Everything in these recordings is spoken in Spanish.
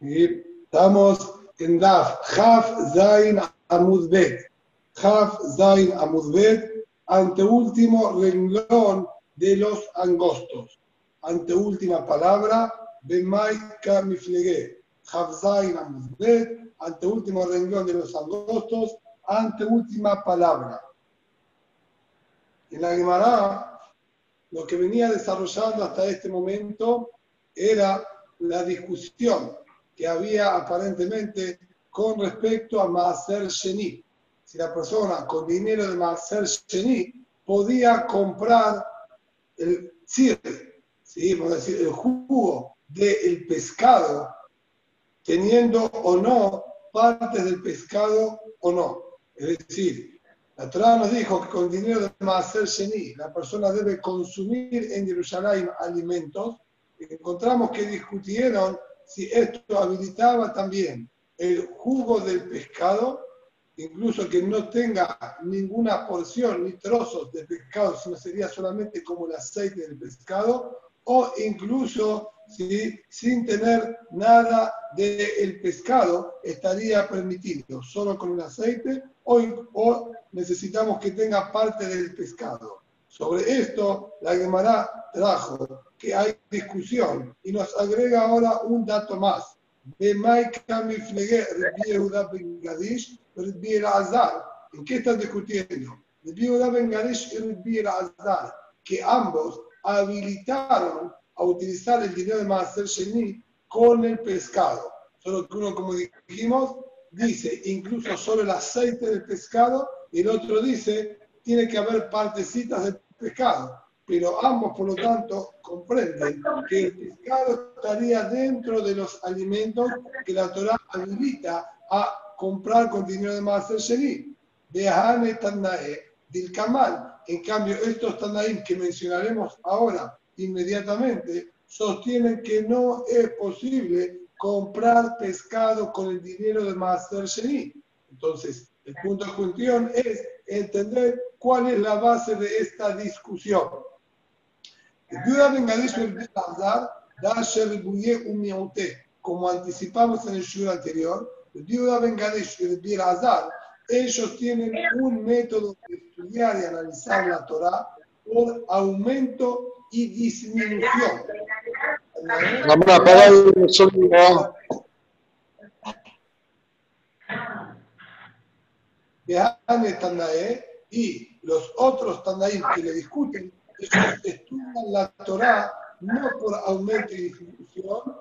Y estamos en Daf, Haf Zain Amudbet. Haf Zain Amudbet, anteúltimo renglón de los angostos. Anteúltima palabra, Bemai Kamiflegue. Haf Zain Amudbet, anteúltimo renglón de los angostos, anteúltima palabra. En la Gemara, lo que venía desarrollando hasta este momento era la discusión que había aparentemente con respecto a Maaser Sheni. Si la persona con dinero de Maaser Sheni podía comprar el cierre, ¿sí? decir, el jugo del pescado, teniendo o no partes del pescado o no. Es decir, la Torah nos dijo que con dinero de Maaser Sheni la persona debe consumir en Jerusalén alimentos. encontramos que discutieron si esto habilitaba también el jugo del pescado, incluso que no tenga ninguna porción ni trozos de pescado, sino sería solamente como el aceite del pescado, o incluso si sin tener nada del pescado estaría permitido, solo con el aceite, o, o necesitamos que tenga parte del pescado. Sobre esto, la Gemara trajo que hay discusión y nos agrega ahora un dato más. ¿En qué están discutiendo? que ambos habilitaron a utilizar el dinero de Maser Sheni con el pescado. Solo que uno, como dijimos, dice incluso solo el aceite del pescado y el otro dice tiene que haber partecitas del pescado, pero ambos, por lo tanto, comprenden que el pescado estaría dentro de los alimentos que la Torah habilita a comprar con dinero de Maaser Sheni. Behane Tannae, del Kamal. En cambio, estos Tanaim que mencionaremos ahora inmediatamente sostienen que no es posible comprar pescado con el dinero de Maaser Sheni. Entonces, el punto de cuestión es entender cuál es la base de esta discusión. Como anticipamos en el show anterior, ellos tienen un método de estudiar y analizar la Torah por aumento y disminución. Vamos a apagar el sonido. Y los otros Tandaim que le discuten, ellos estudian la Torah no por aumento y disminución,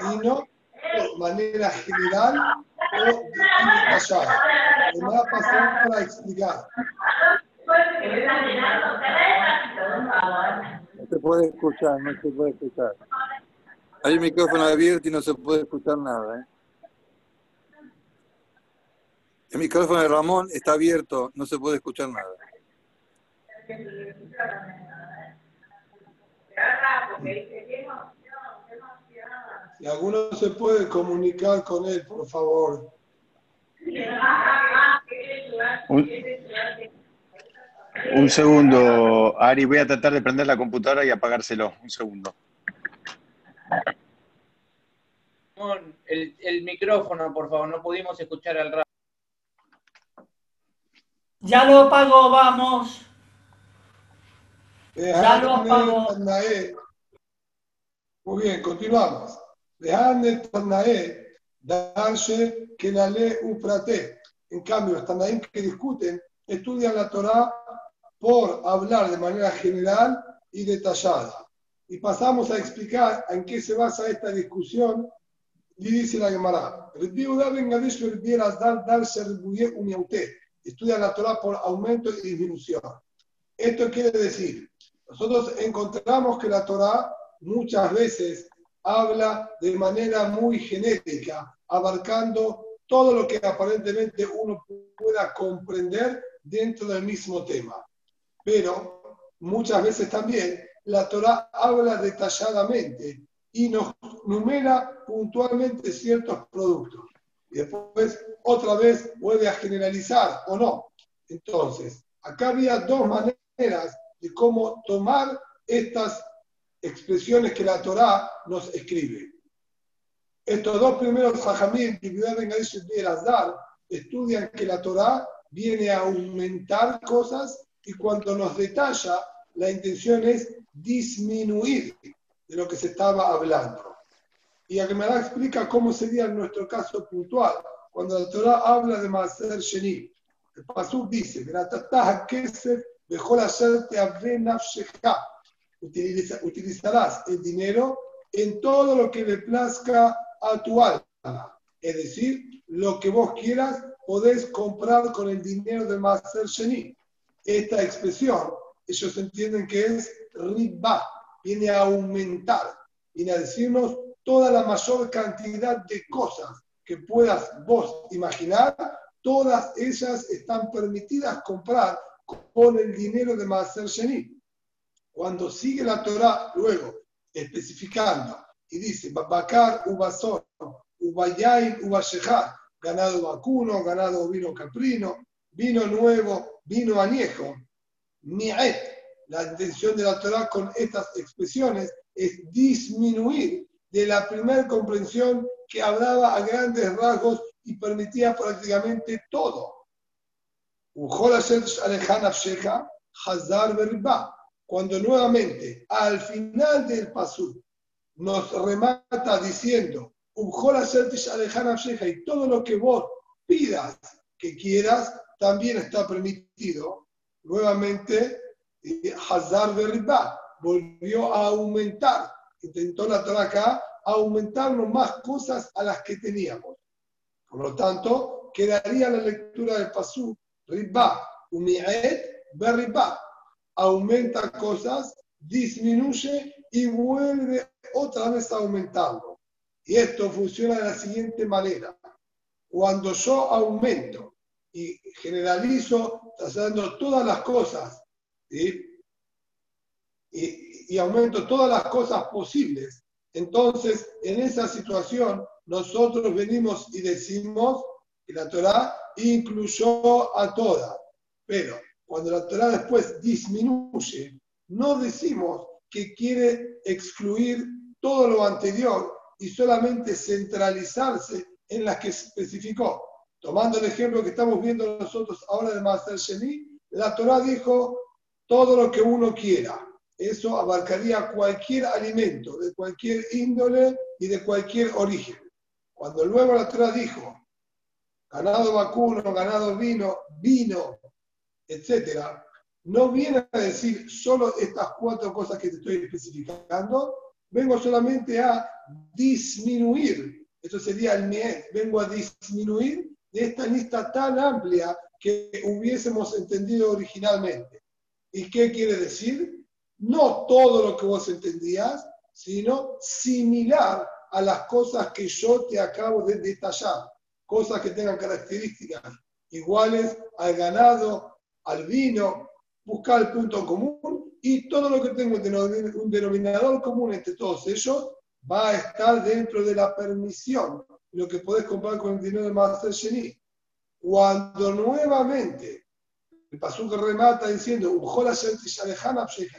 sino por manera general o detallada. Me va a pasar para explicar. No se puede escuchar, no se puede escuchar. Hay un micrófono abierto y no se puede escuchar nada. ¿eh? El micrófono de Ramón está abierto, no se puede escuchar nada. Si alguno se puede comunicar con él, por favor. Un, segundo, Ari, voy a tratar de prender la computadora y apagárselo. Un segundo. El, el micrófono, por favor, no pudimos escuchar al rato. Ya lo apagó, vamos. Ya lo apagó. Muy bien, continuamos. Dejadme Tanae darse que la ley uprate. En cambio, los Tanaim que discuten estudian la Torah por hablar de manera general y detallada. Y pasamos a explicar en qué se basa esta discusión. Y dice la Gemara, darse estudia la Torah por aumento y disminución. Esto quiere decir, nosotros encontramos que la Torah muchas veces habla de manera muy genérica, abarcando todo lo que aparentemente uno pueda comprender dentro del mismo tema. Pero muchas veces también la Torah habla detalladamente y nos numera puntualmente ciertos productos. Y después otra vez vuelve a generalizar o no. Entonces, acá había dos maneras de cómo tomar estas expresiones que la Torá nos escribe. Estos dos primeros Jajamim, Ibn Bengadesh y estudian que la Torah viene a aumentar cosas y cuando nos detalla, la intención es disminuir de lo que se estaba hablando. Y Agmará explica cómo sería nuestro caso puntual, cuando la Torah habla de Maser Sheni. El Pasuk dice, utilizarás el dinero en todo lo que le plazca a tu alma. Es decir, lo que vos quieras, podés comprar con el dinero de Maser Sheni. Esta expresión, ellos entienden que es riba, viene a aumentar, viene a decirnos toda la mayor cantidad de cosas que puedas vos imaginar, todas ellas están permitidas comprar con el dinero de Maser Sheni. Cuando sigue la Torah luego especificando y dice, Babakar, Ubasor, Ubayain, Ubashejar, ganado vacuno, ganado vino caprino, vino nuevo, vino añejo, Mi'et, la intención de la Torah con estas expresiones es disminuir de la primera comprensión que hablaba a grandes rasgos y permitía prácticamente todo. Cuando nuevamente al final del pasú nos remata diciendo y todo lo que vos pidas que quieras también está permitido. Nuevamente, Hazar Berriba volvió a aumentar. Intentó la Torah acá aumentarnos más cosas a las que teníamos. Por lo tanto, quedaría la lectura del Pasú, Riba, Umi'et, Berriba. Aumenta cosas, disminuye y vuelve otra vez a aumentarlo. Y esto funciona de la siguiente manera. Cuando yo aumento y generalizo, trasladando todas las cosas, y, y aumento todas las cosas posibles, entonces en esa situación nosotros venimos y decimos que la Torah incluyó a todas. Pero cuando la Torah después disminuye, no decimos que quiere excluir todo lo anterior y solamente centralizarse en las que especificó. Tomando el ejemplo que estamos viendo nosotros ahora de Master Sheni, la Torah dijo todo lo que uno quiera. Eso abarcaría cualquier alimento, de cualquier índole y de cualquier origen. Cuando luego la Torah dijo ganado vacuno, ganado vino, vino, etcétera, no viene a decir solo estas cuatro cosas que te estoy especificando, vengo solamente a disminuir, esto sería el MIET, vengo a disminuir de esta lista tan amplia que hubiésemos entendido originalmente. ¿Y qué quiere decir? No todo lo que vos entendías, sino similar a las cosas que yo te acabo de detallar, cosas que tengan características iguales al ganado, al vino, buscar el punto común y todo lo que tengo un denominador común entre todos ellos va a estar dentro de la permisión, lo que podés comprar con el dinero de Master Sheni. Cuando nuevamente el que remata diciendo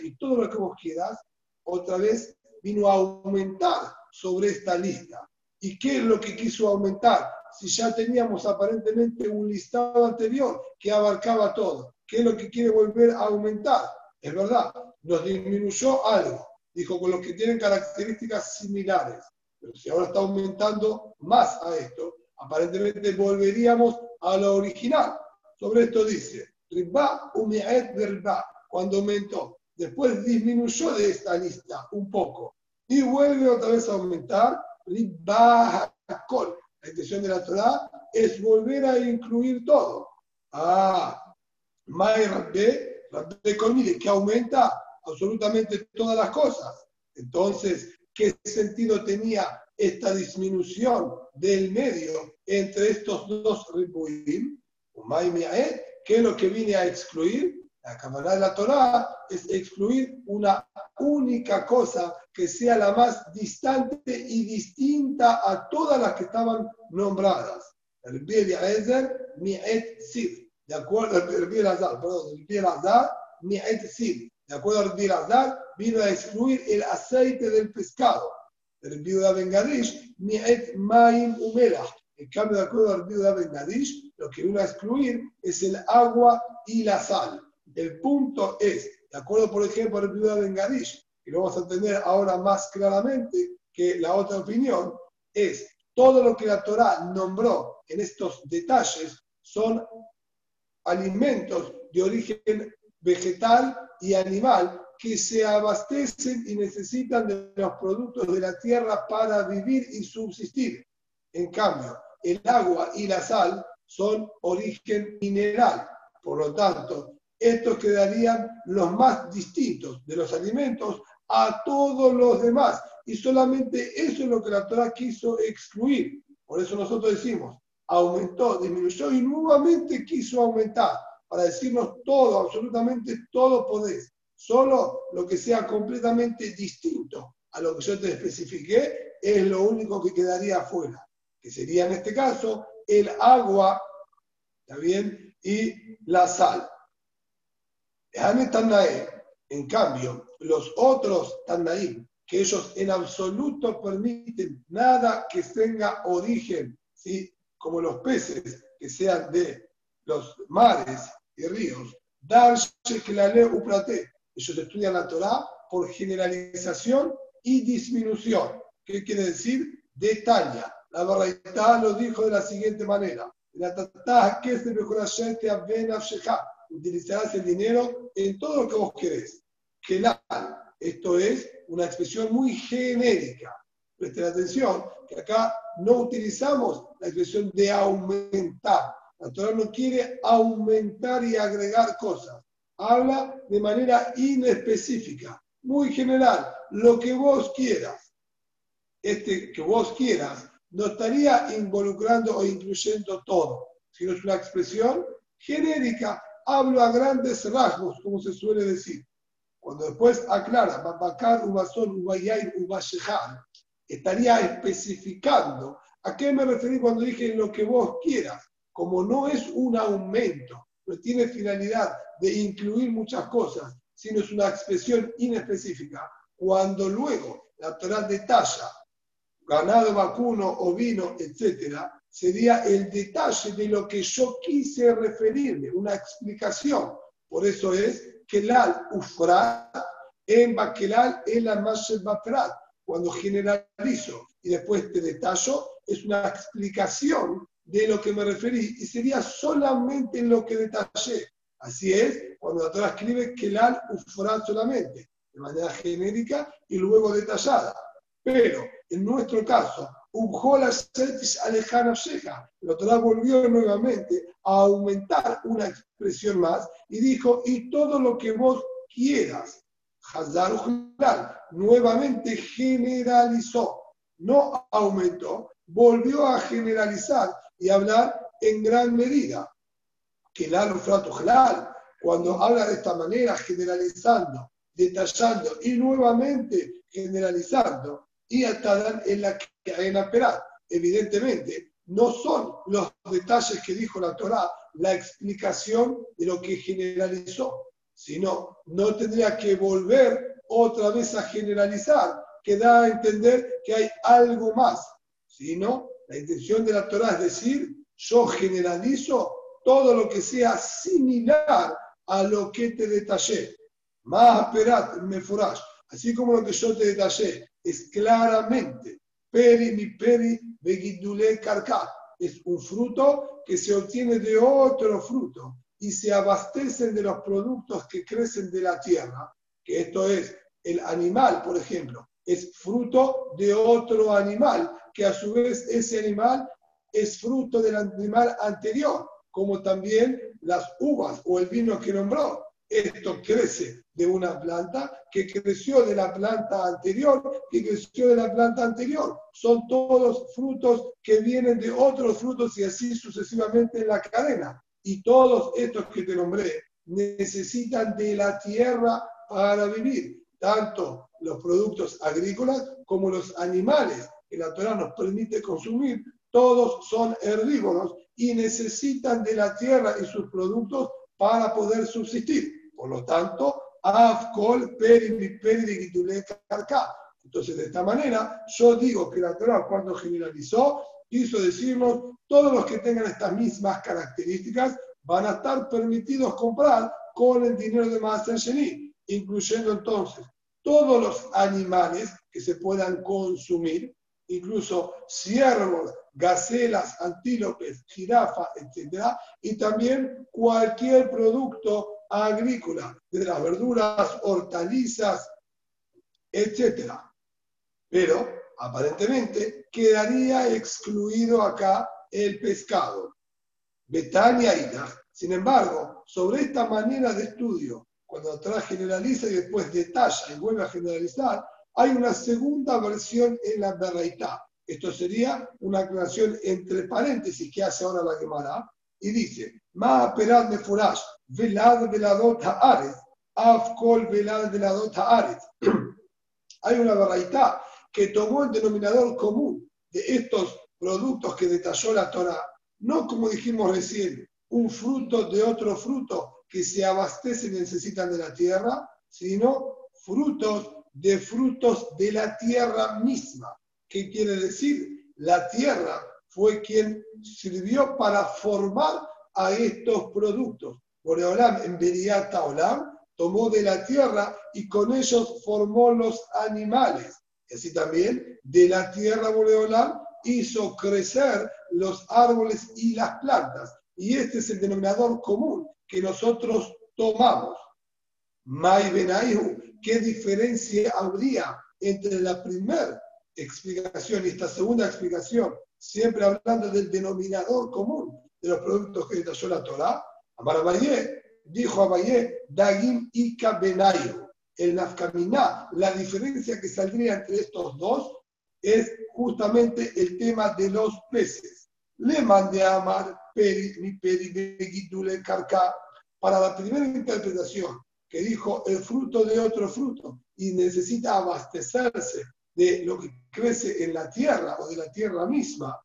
y todo lo que vos quieras, otra vez vino a aumentar sobre esta lista. ¿Y qué es lo que quiso aumentar? Si ya teníamos aparentemente un listado anterior que abarcaba todo. ¿Qué es lo que quiere volver a aumentar? Es verdad, nos disminuyó algo. Dijo con los que tienen características similares. Pero si ahora está aumentando más a esto, aparentemente volveríamos a lo original. Sobre esto dice, riba umi'et riba, cuando aumentó. Después disminuyó de esta lista un poco y vuelve otra vez a aumentar. Riba col. La intención de la Torah es volver a incluir todo. Ah, May Rabbe, Rabbe Colmide, que aumenta absolutamente todas las cosas. Entonces, ¿qué sentido tenía esta disminución del medio entre estos dos ribuim? ¿Qué es lo que viene a excluir? La cámara de la Torah es excluir una única cosa que sea la más distante y distinta a todas las que estaban nombradas. El Ezer, Mi'et Sif de acuerdo al Rabbi Azar, perdón, el Rabbi Azar, de acuerdo al Rabbi Azar, vino a excluir el aceite del pescado. el viuda Bengadish, ni et maim humera. En cambio, de acuerdo al viuda Bengadish, lo que uno a excluir es el agua y la sal. El punto es, de acuerdo, por ejemplo, al viuda Bengadish, que lo vamos a entender ahora más claramente que la otra opinión, es todo lo que la Torah nombró en estos detalles son alimentos de origen vegetal y animal que se abastecen y necesitan de los productos de la tierra para vivir y subsistir. En cambio, el agua y la sal son origen mineral. Por lo tanto, estos quedarían los más distintos de los alimentos a todos los demás. Y solamente eso es lo que la Torah quiso excluir. Por eso nosotros decimos, aumentó, disminuyó y nuevamente quiso aumentar para decirnos todo, absolutamente todo podés. Solo lo que sea completamente distinto a lo que yo te especifiqué es lo único que quedaría afuera, que sería en este caso el agua, ¿está bien? Y la sal. En cambio, los otros Tandaim, que ellos en absoluto permiten nada que tenga origen, ¿sí? como los peces que sean de los mares y ríos. Ellos estudian la Torah por generalización y disminución. ¿Qué quiere decir? Detalla. La verdad lo dijo de la siguiente manera. Utilizarás el dinero en todo lo que vos querés. Esto es una expresión muy genérica. Presten atención que acá no utilizamos la expresión de aumentar. La Torah no quiere aumentar y agregar cosas. Habla de manera inespecífica, muy general, lo que vos quieras. Este que vos quieras no estaría involucrando o incluyendo todo, sino es una expresión genérica. Hablo a grandes rasgos, como se suele decir. Cuando después aclara, Babacar, Ubasón, Ubayain, Ubashehan, estaría especificando a qué me referí cuando dije lo que vos quieras. Como no es un aumento, no tiene finalidad de incluir muchas cosas, sino es una expresión inespecífica. Cuando luego la Torah detalla ganado vacuno, ovino, etcétera, sería el detalle de lo que yo quise referirme, una explicación. Por eso es Kelal Ufrat en Bakelal el Baprat. Cuando generalizo y después te detallo, es una explicación de lo que me referí y sería solamente lo que detallé. Así es, cuando la Torah escribe Kelal Ufrat solamente, de manera genérica y luego detallada. Pero en nuestro caso, Ubjola Setis Alejana la Torah volvió nuevamente a aumentar una expresión más y dijo, y todo lo que vos quieras. Hazar nuevamente generalizó, no aumentó, volvió a generalizar y hablar en gran medida. Que la cuando habla de esta manera, generalizando, detallando y nuevamente generalizando, y hasta en la cadena perat. Evidentemente, no son los detalles que dijo la Torah la explicación de lo que generalizó, sino no tendría que volver otra vez a generalizar, que da a entender que hay algo más, sino la intención de la Torah es decir, yo generalizo todo lo que sea similar a lo que te detallé. Más perat, me furash. Así como lo que yo te detallé es claramente peri mi peri begidule carca. Es un fruto que se obtiene de otro fruto y se abastecen de los productos que crecen de la tierra, que esto es el animal, por ejemplo, es fruto de otro animal, que a su vez ese animal es fruto del animal anterior, como también las uvas o el vino que nombró. Esto crece de una planta que creció de la planta anterior, que creció de la planta anterior. Son todos frutos que vienen de otros frutos y así sucesivamente en la cadena. Y todos estos que te nombré necesitan de la tierra para vivir, tanto los productos agrícolas como los animales que la Torah nos permite consumir, todos son herbívoros y necesitan de la tierra y sus productos para poder subsistir. Por lo tanto, Afkol Peri Peri Entonces, de esta manera, yo digo que la Torah cuando generalizó, quiso decirnos, todos los que tengan estas mismas características van a estar permitidos comprar con el dinero de Master Sheni, incluyendo entonces todos los animales que se puedan consumir, incluso ciervos, gacelas, antílopes, jirafa, etc. Y también cualquier producto agrícola, de las verduras, hortalizas, etc. Pero aparentemente quedaría excluido acá el pescado. Betania y Sin embargo, sobre esta manera de estudio, cuando atrás generaliza y después detalla y vuelve a generalizar, hay una segunda versión en la Berreitá. Esto sería una aclaración entre paréntesis que hace ahora la Gemara y dice, Ma perad de furash, velad veladot haaretz, afkol velad veladot haaretz. Hay una Berreitá que tomó el denominador común de estos productos que detalló la Torah, no como dijimos recién, un fruto de otro fruto que se abastecen y necesitan de la tierra, sino frutos de frutos de la tierra misma. ¿Qué quiere decir? La tierra fue quien sirvió para formar a estos productos. Boreolam en Beriata Olam tomó de la tierra y con ellos formó los animales. Y así también de la tierra Boreolam hizo crecer los árboles y las plantas. Y este es el denominador común que nosotros tomamos. Mai ¿qué diferencia habría entre la primera explicación y esta segunda explicación? Siempre hablando del denominador común de los productos que detalló la Torah. Amar Abayé, dijo Abayé, Dagim y Benayu. El nafkaminá, la diferencia que saldría entre estos dos es justamente el tema de los peces. Le mandé a Amar, peri, mi peri, carca. Para la primera interpretación, que dijo el fruto de otro fruto y necesita abastecerse de lo que crece en la tierra o de la tierra misma.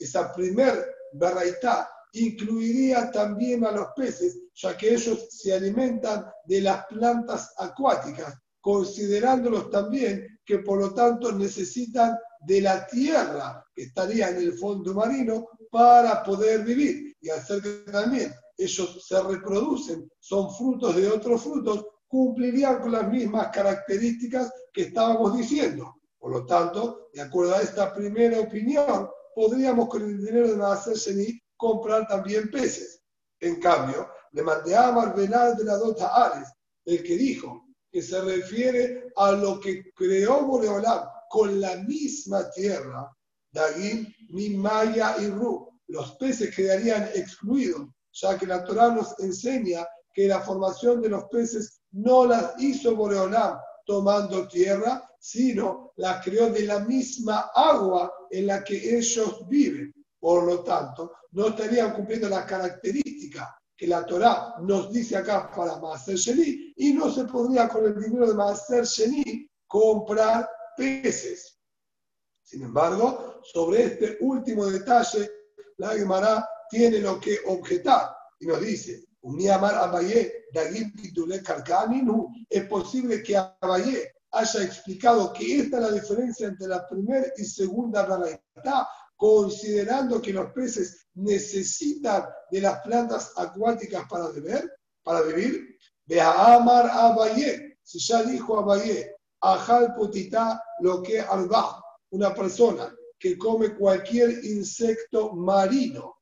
Esa primer barraitá incluiría también a los peces, ya que ellos se alimentan de las plantas acuáticas, considerándolos también que por lo tanto necesitan de la tierra que estaría en el fondo marino para poder vivir. Y hacer que también ellos se reproducen, son frutos de otros frutos, cumplirían con las mismas características que estábamos diciendo. Por lo tanto, de acuerdo a esta primera opinión, podríamos con el dinero de Nacer Sheni comprar también peces. En cambio, le mandé a Marvenal de la Dota Ares, el que dijo que se refiere a lo que creó Boreolam con la misma tierra, Dagim, Mimaya y Ru. Los peces quedarían excluidos, ya que la Torah nos enseña que la formación de los peces no las hizo Boreolam tomando tierra, sino las creó de la misma agua en la que ellos viven. Por lo tanto, no estarían cumpliendo las características que la Torah nos dice acá para Maaser Sheni y no se podría con el dinero de Maaser Sheni comprar peces. Sin embargo, sobre este último detalle, la Gemara tiene lo que objetar y nos dice, es posible que Abayé haya explicado que esta es la diferencia entre la primera y segunda variedad, considerando que los peces necesitan de las plantas acuáticas para beber, para vivir. A Amar Abayé, si ya dijo Abayé, Ajal Potitá lo que alba, una persona que come cualquier insecto marino.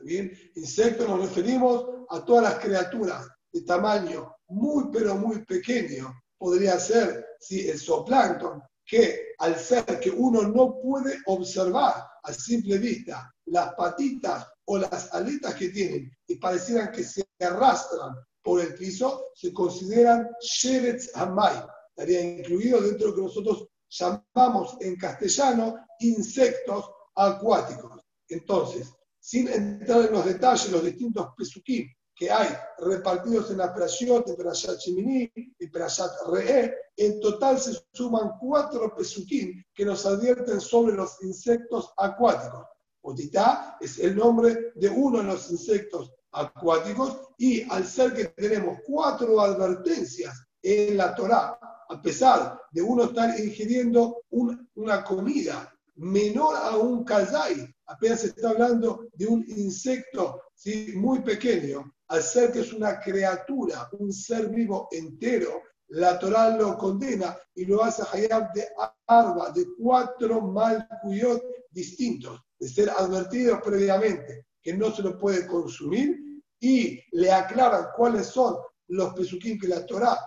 Bien, insecto nos referimos a todas las criaturas de tamaño muy pero muy pequeño. Podría ser si el zooplancton, que al ser que uno no puede observar a simple vista las patitas o las aletas que tienen y parecieran que se arrastran por el piso, se consideran sheretz hamay, estaría incluido dentro de lo que nosotros llamamos en castellano insectos acuáticos. Entonces, sin entrar en los detalles, los distintos pesukim que hay repartidos en la Perashiot, en Perashat Shemini y Perashat Re'e, en total se suman cuatro pesukim que nos advierten sobre los insectos acuáticos. Otitá es el nombre de uno de los insectos acuáticos y al ser que tenemos cuatro advertencias en la Torá, a pesar de uno estar ingiriendo una comida menor a un kazai, apenas se está hablando de un insecto ¿sí? muy pequeño, al ser que es una criatura, un ser vivo entero, la Torah lo condena y lo hace hayab de arba, de cuatro malcuyot distintos, de ser advertido previamente que no se lo puede consumir y le aclaran cuáles son los pesuquín que la Torah,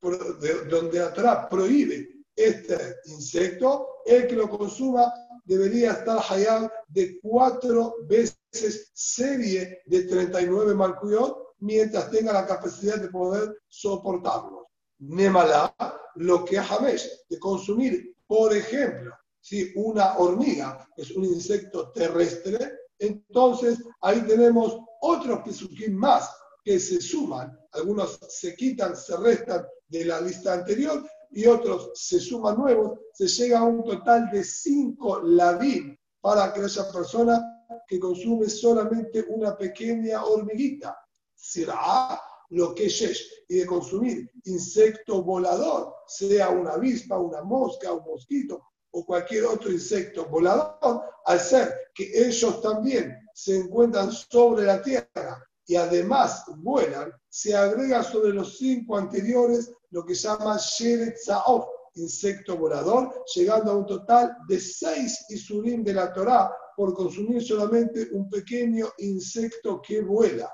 donde la Torah prohíbe este insecto, el que lo consuma debería estar hayab de cuatro veces serie de 39 malcuyot mientras tenga la capacidad de poder soportarlo. Nemala, lo que es de consumir, por ejemplo, si una hormiga es un insecto terrestre, entonces ahí tenemos otros pesuquín más que se suman. Algunos se quitan, se restan de la lista anterior y otros se suman nuevos. Se llega a un total de cinco ladín para aquella persona que consume solamente una pequeña hormiguita. Será lo que es y de consumir insecto volador, sea una avispa, una mosca, un mosquito o cualquier otro insecto volador, al ser que ellos también se encuentran sobre la tierra y además vuelan, se agrega sobre los cinco anteriores lo que llama Sheret insecto volador, llegando a un total de seis Isurim de la Torá por consumir solamente un pequeño insecto que vuela.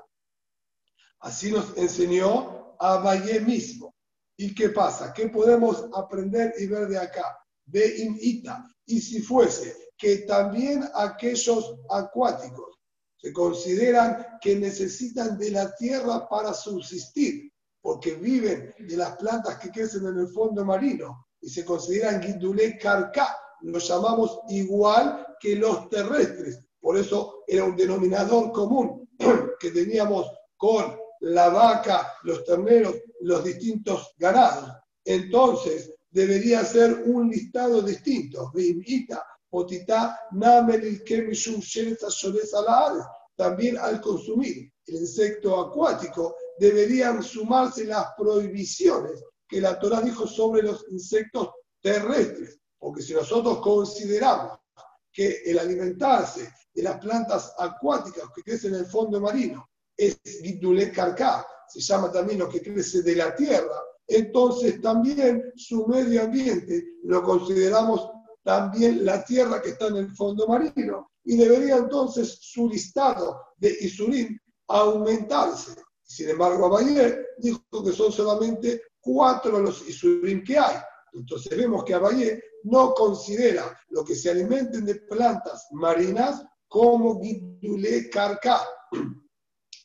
Así nos enseñó a Valle mismo. ¿Y qué pasa? ¿Qué podemos aprender y ver de acá? De Imita. Y si fuese que también aquellos acuáticos se consideran que necesitan de la tierra para subsistir, porque viven de las plantas que crecen en el fondo marino y se consideran guindulé carcá, lo llamamos igual que los terrestres. Por eso era un denominador común que teníamos con la vaca, los terneros, los distintos ganados. Entonces, debería ser un listado distinto. También al consumir el insecto acuático, deberían sumarse las prohibiciones que la Torah dijo sobre los insectos terrestres. Porque si nosotros consideramos que el alimentarse de las plantas acuáticas que crecen en el fondo marino es Gidule Karka, se llama también lo que crece de la tierra, entonces también su medio ambiente lo consideramos también la tierra que está en el fondo marino y debería entonces su listado de Isurim aumentarse. Sin embargo, Abayé dijo que son solamente cuatro los Isurim que hay. Entonces vemos que Abayé no considera lo que se alimenten de plantas marinas como Gidule Karka.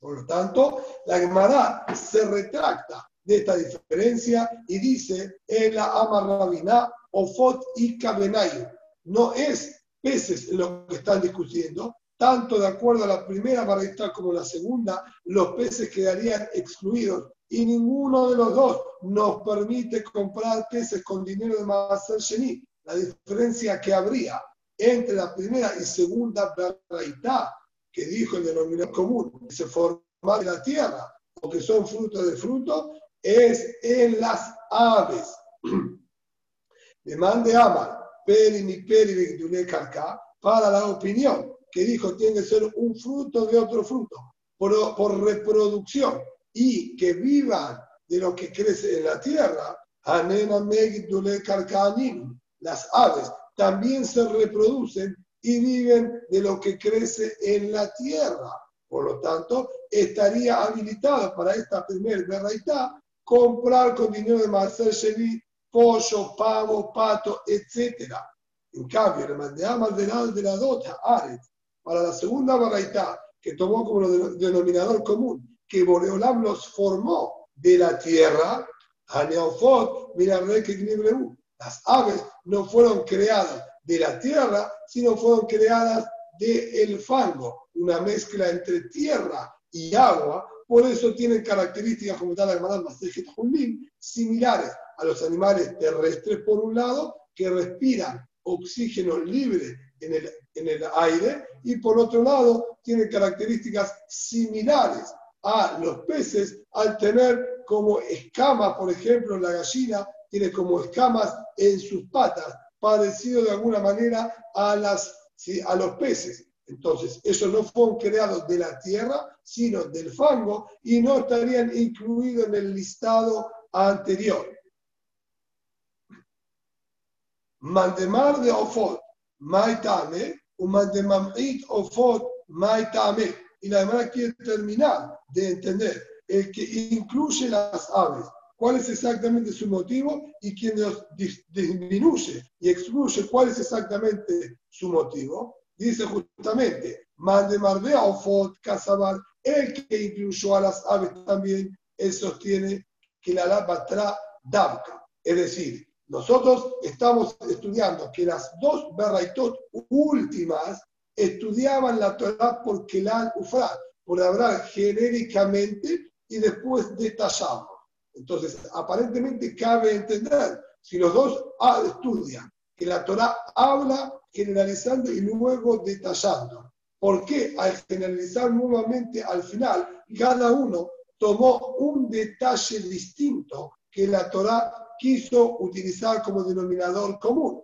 Por lo tanto, la Gemara se retracta de esta diferencia y dice, en la amarrabina, ofot y cabenayo. No es peces lo que están discutiendo, tanto de acuerdo a la primera barrita como la segunda, los peces quedarían excluidos y ninguno de los dos nos permite comprar peces con dinero de Maser Sheni. La diferencia que habría entre la primera y segunda barrita que dijo el denominador común, que se forma de la tierra o que son frutos de fruto, es en las aves. Le mande Amar, Peri ni Peri para la opinión que dijo tiene que ser un fruto de otro fruto, por, por reproducción y que vivan de lo que crece en la tierra, las aves también se reproducen y viven de lo que crece en la tierra. Por lo tanto, estaría habilitado para esta primera verraitá comprar con dinero de Marcel Chevy pollo, pavo, pato, etc. En cambio, le mandé a Maldenal de la Dota, Aret, para la segunda verraitá, que tomó como denominador común, que Boreolam los formó de la tierra, a Neofot, mira, que Las aves no fueron creadas de la tierra, sino fueron creadas del el fango, una mezcla entre tierra y agua, por eso tienen características como tal la similares a los animales terrestres por un lado, que respiran oxígeno libre en el, en el aire y por otro lado tiene características similares a los peces al tener como escamas, por ejemplo, la gallina tiene como escamas en sus patas, parecido de alguna manera a, las, a los peces. Entonces, esos no fueron creados de la tierra, sino del fango y no estarían incluidos en el listado anterior. Mandemar de Ofot, Maitame, Y la demanda quiere terminar de entender el que incluye las aves, cuál es exactamente su motivo y quien los disminuye y excluye cuál es exactamente su motivo dice justamente, Ofot, Casabal, el que incluyó a las aves también, él sostiene que la Labatra Dabka. Es decir, nosotros estamos estudiando que las dos Berraitot últimas estudiaban la Torah por Kelal Ufrat, por hablar genéricamente y después detallamos. Entonces, aparentemente cabe entender, si los dos estudian que la Torah habla generalizando y luego detallando. ¿Por qué? Al generalizar nuevamente al final, cada uno tomó un detalle distinto que la Torah quiso utilizar como denominador común.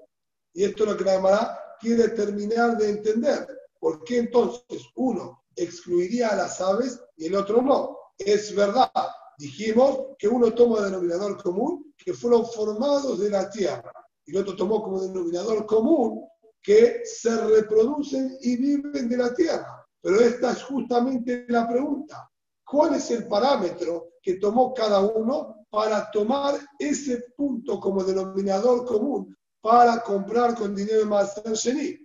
Y esto es lo que la Gemara quiere terminar de entender. ¿Por qué entonces uno excluiría a las aves y el otro no? Es verdad, dijimos que uno toma denominador común que fueron formados de la tierra y el otro tomó como denominador común que se reproducen y viven de la tierra. Pero esta es justamente la pregunta. ¿Cuál es el parámetro que tomó cada uno para tomar ese punto como denominador común para comprar con dinero más Sheni?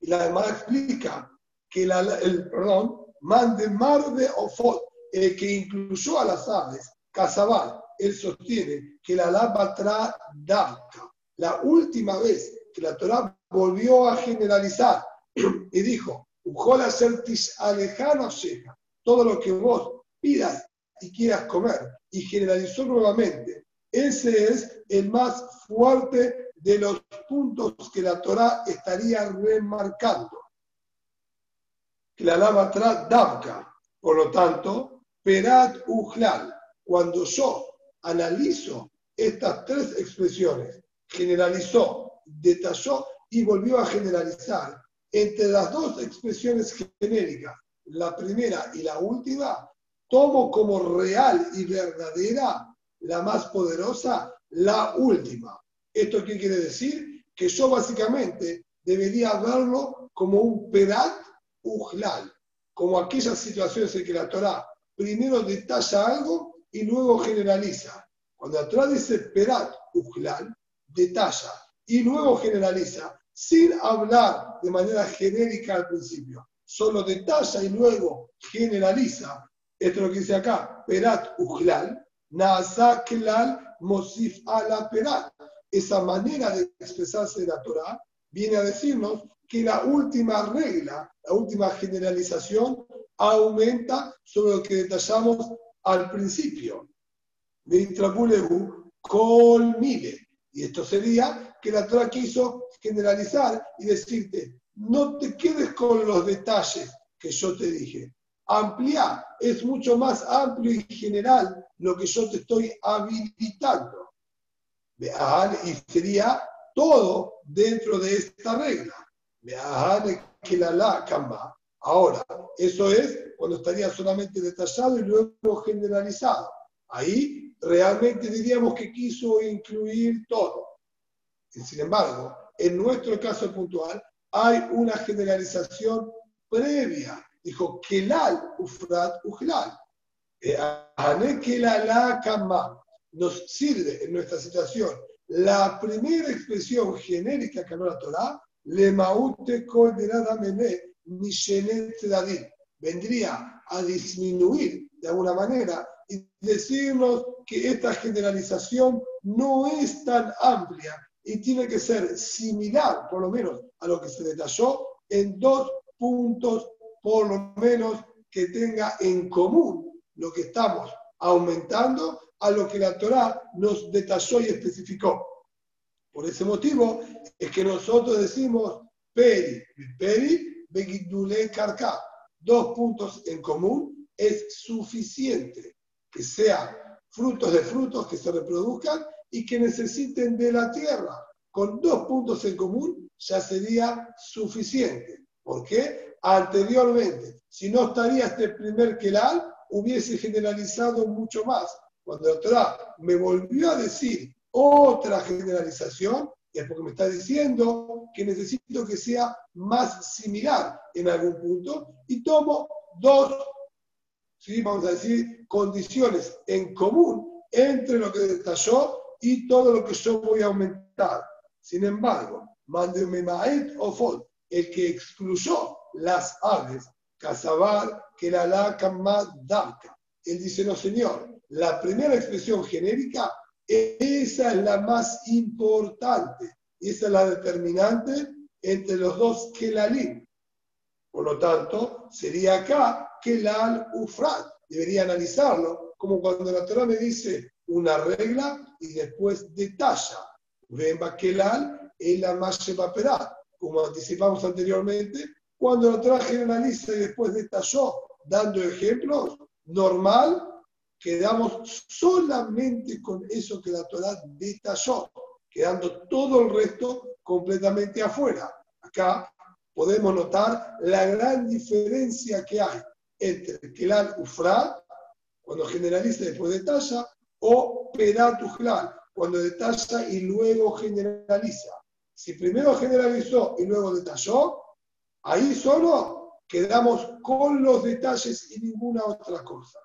Y la demás explica que el perdón, mande mar de Ofot, el que incluyó a las aves, Casabal, él sostiene que la lava tra La última vez que la Torah volvió a generalizar y dijo, todo lo que vos pidas y quieras comer, y generalizó nuevamente. Ese es el más fuerte de los puntos que la Torah estaría remarcando. Que la lava dabka. Por lo tanto, perat ujlal. Cuando yo analizo estas tres expresiones, generalizó, detalló y volvió a generalizar entre las dos expresiones genéricas, la primera y la última, tomo como real y verdadera, la más poderosa, la última. ¿Esto qué quiere decir? Que yo básicamente debería verlo como un perat ujlal, como aquellas situaciones en que la Torah primero detalla algo y luego generaliza. Cuando la Torah dice perat ujlal, detalla y luego generaliza, sin hablar de manera genérica al principio. Solo detalla y luego generaliza. Esto es lo que dice acá, perat ujlal, nasa klal mosif ala perat. Esa manera de expresarse de la Torah viene a decirnos que la última regla, la última generalización, aumenta sobre lo que detallamos al principio. Kol mide. Y esto sería que la Torah quiso generalizar y decirte, no te quedes con los detalles que yo te dije. Ampliar es mucho más amplio y general lo que yo te estoy habilitando. Y sería todo dentro de esta regla. Ahora, eso es cuando estaría solamente detallado y luego generalizado. Ahí realmente diríamos que quiso incluir todo. Sin embargo, en nuestro caso puntual hay una generalización previa. Dijo, Kelal, Ufrat, Ujlal. Eh, Nos sirve en nuestra situación la primera expresión genérica que habló la Torah, le maute vendría a disminuir de alguna manera y decirnos que esta generalización no es tan amplia y tiene que ser similar, por lo menos, a lo que se detalló en dos puntos, por lo menos, que tenga en común lo que estamos aumentando a lo que la Torá nos detalló y especificó. Por ese motivo es que nosotros decimos, Peri, Peri, Begidule Karka. Dos puntos en común es suficiente que sean frutos de frutos que se reproduzcan y que necesiten de la tierra. Con dos puntos en común ya sería suficiente. ¿Por qué? Anteriormente, si no estaría este primer Kelal, hubiese generalizado mucho más. Cuando la Torah me volvió a decir otra generalización, es porque me está diciendo que necesito que sea más similar en algún punto y tomo dos, ¿sí? vamos a decir, condiciones en común entre lo que detalló y todo lo que yo voy a aumentar. Sin embargo, mándeme maet o fol, el que excluyó las aves, cazabar, que la la darka. Él dice, no señor, la primera expresión genérica, esa es la más importante, esa es la determinante entre los dos kelalim. Por lo tanto, sería acá kelal ufrat. Debería analizarlo, como cuando la Torah me dice una regla y después detalla. Vemba kelal es la más como anticipamos anteriormente, cuando la Torah generaliza y después detalló, dando ejemplos, normal, quedamos solamente con eso que la Torah detalló, quedando todo el resto completamente afuera. Acá podemos notar la gran diferencia que hay entre Kelal Ufrat, cuando generaliza y después detalla, o Perat cuando detalla y luego generaliza. Si primero generalizó y luego detalló, ahí solo quedamos con los detalles y ninguna otra cosa.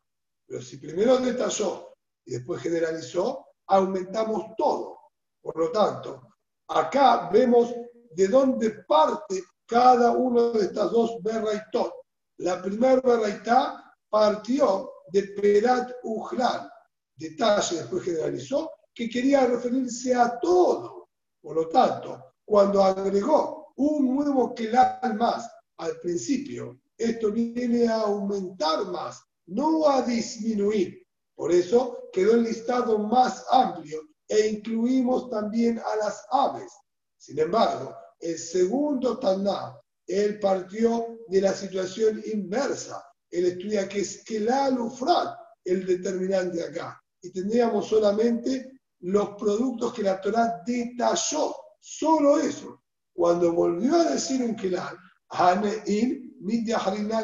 Pero si primero detalló y después generalizó, aumentamos todo. Por lo tanto, acá vemos de dónde parte cada uno de estas dos berraitot. La primera berraitá partió de Perat Ujlal, detalle después generalizó, que quería referirse a todo por lo tanto, cuando agregó un nuevo quelal más al principio, esto viene a aumentar más, no a disminuir. Por eso quedó el listado más amplio e incluimos también a las aves. Sin embargo, el segundo Taná, él partió de la situación inversa. Él estudia que es Kelal Ufrat, el determinante acá. Y tendríamos solamente los productos que la Torah detalló. Solo eso. Cuando volvió a decir un Kelal, Hanein,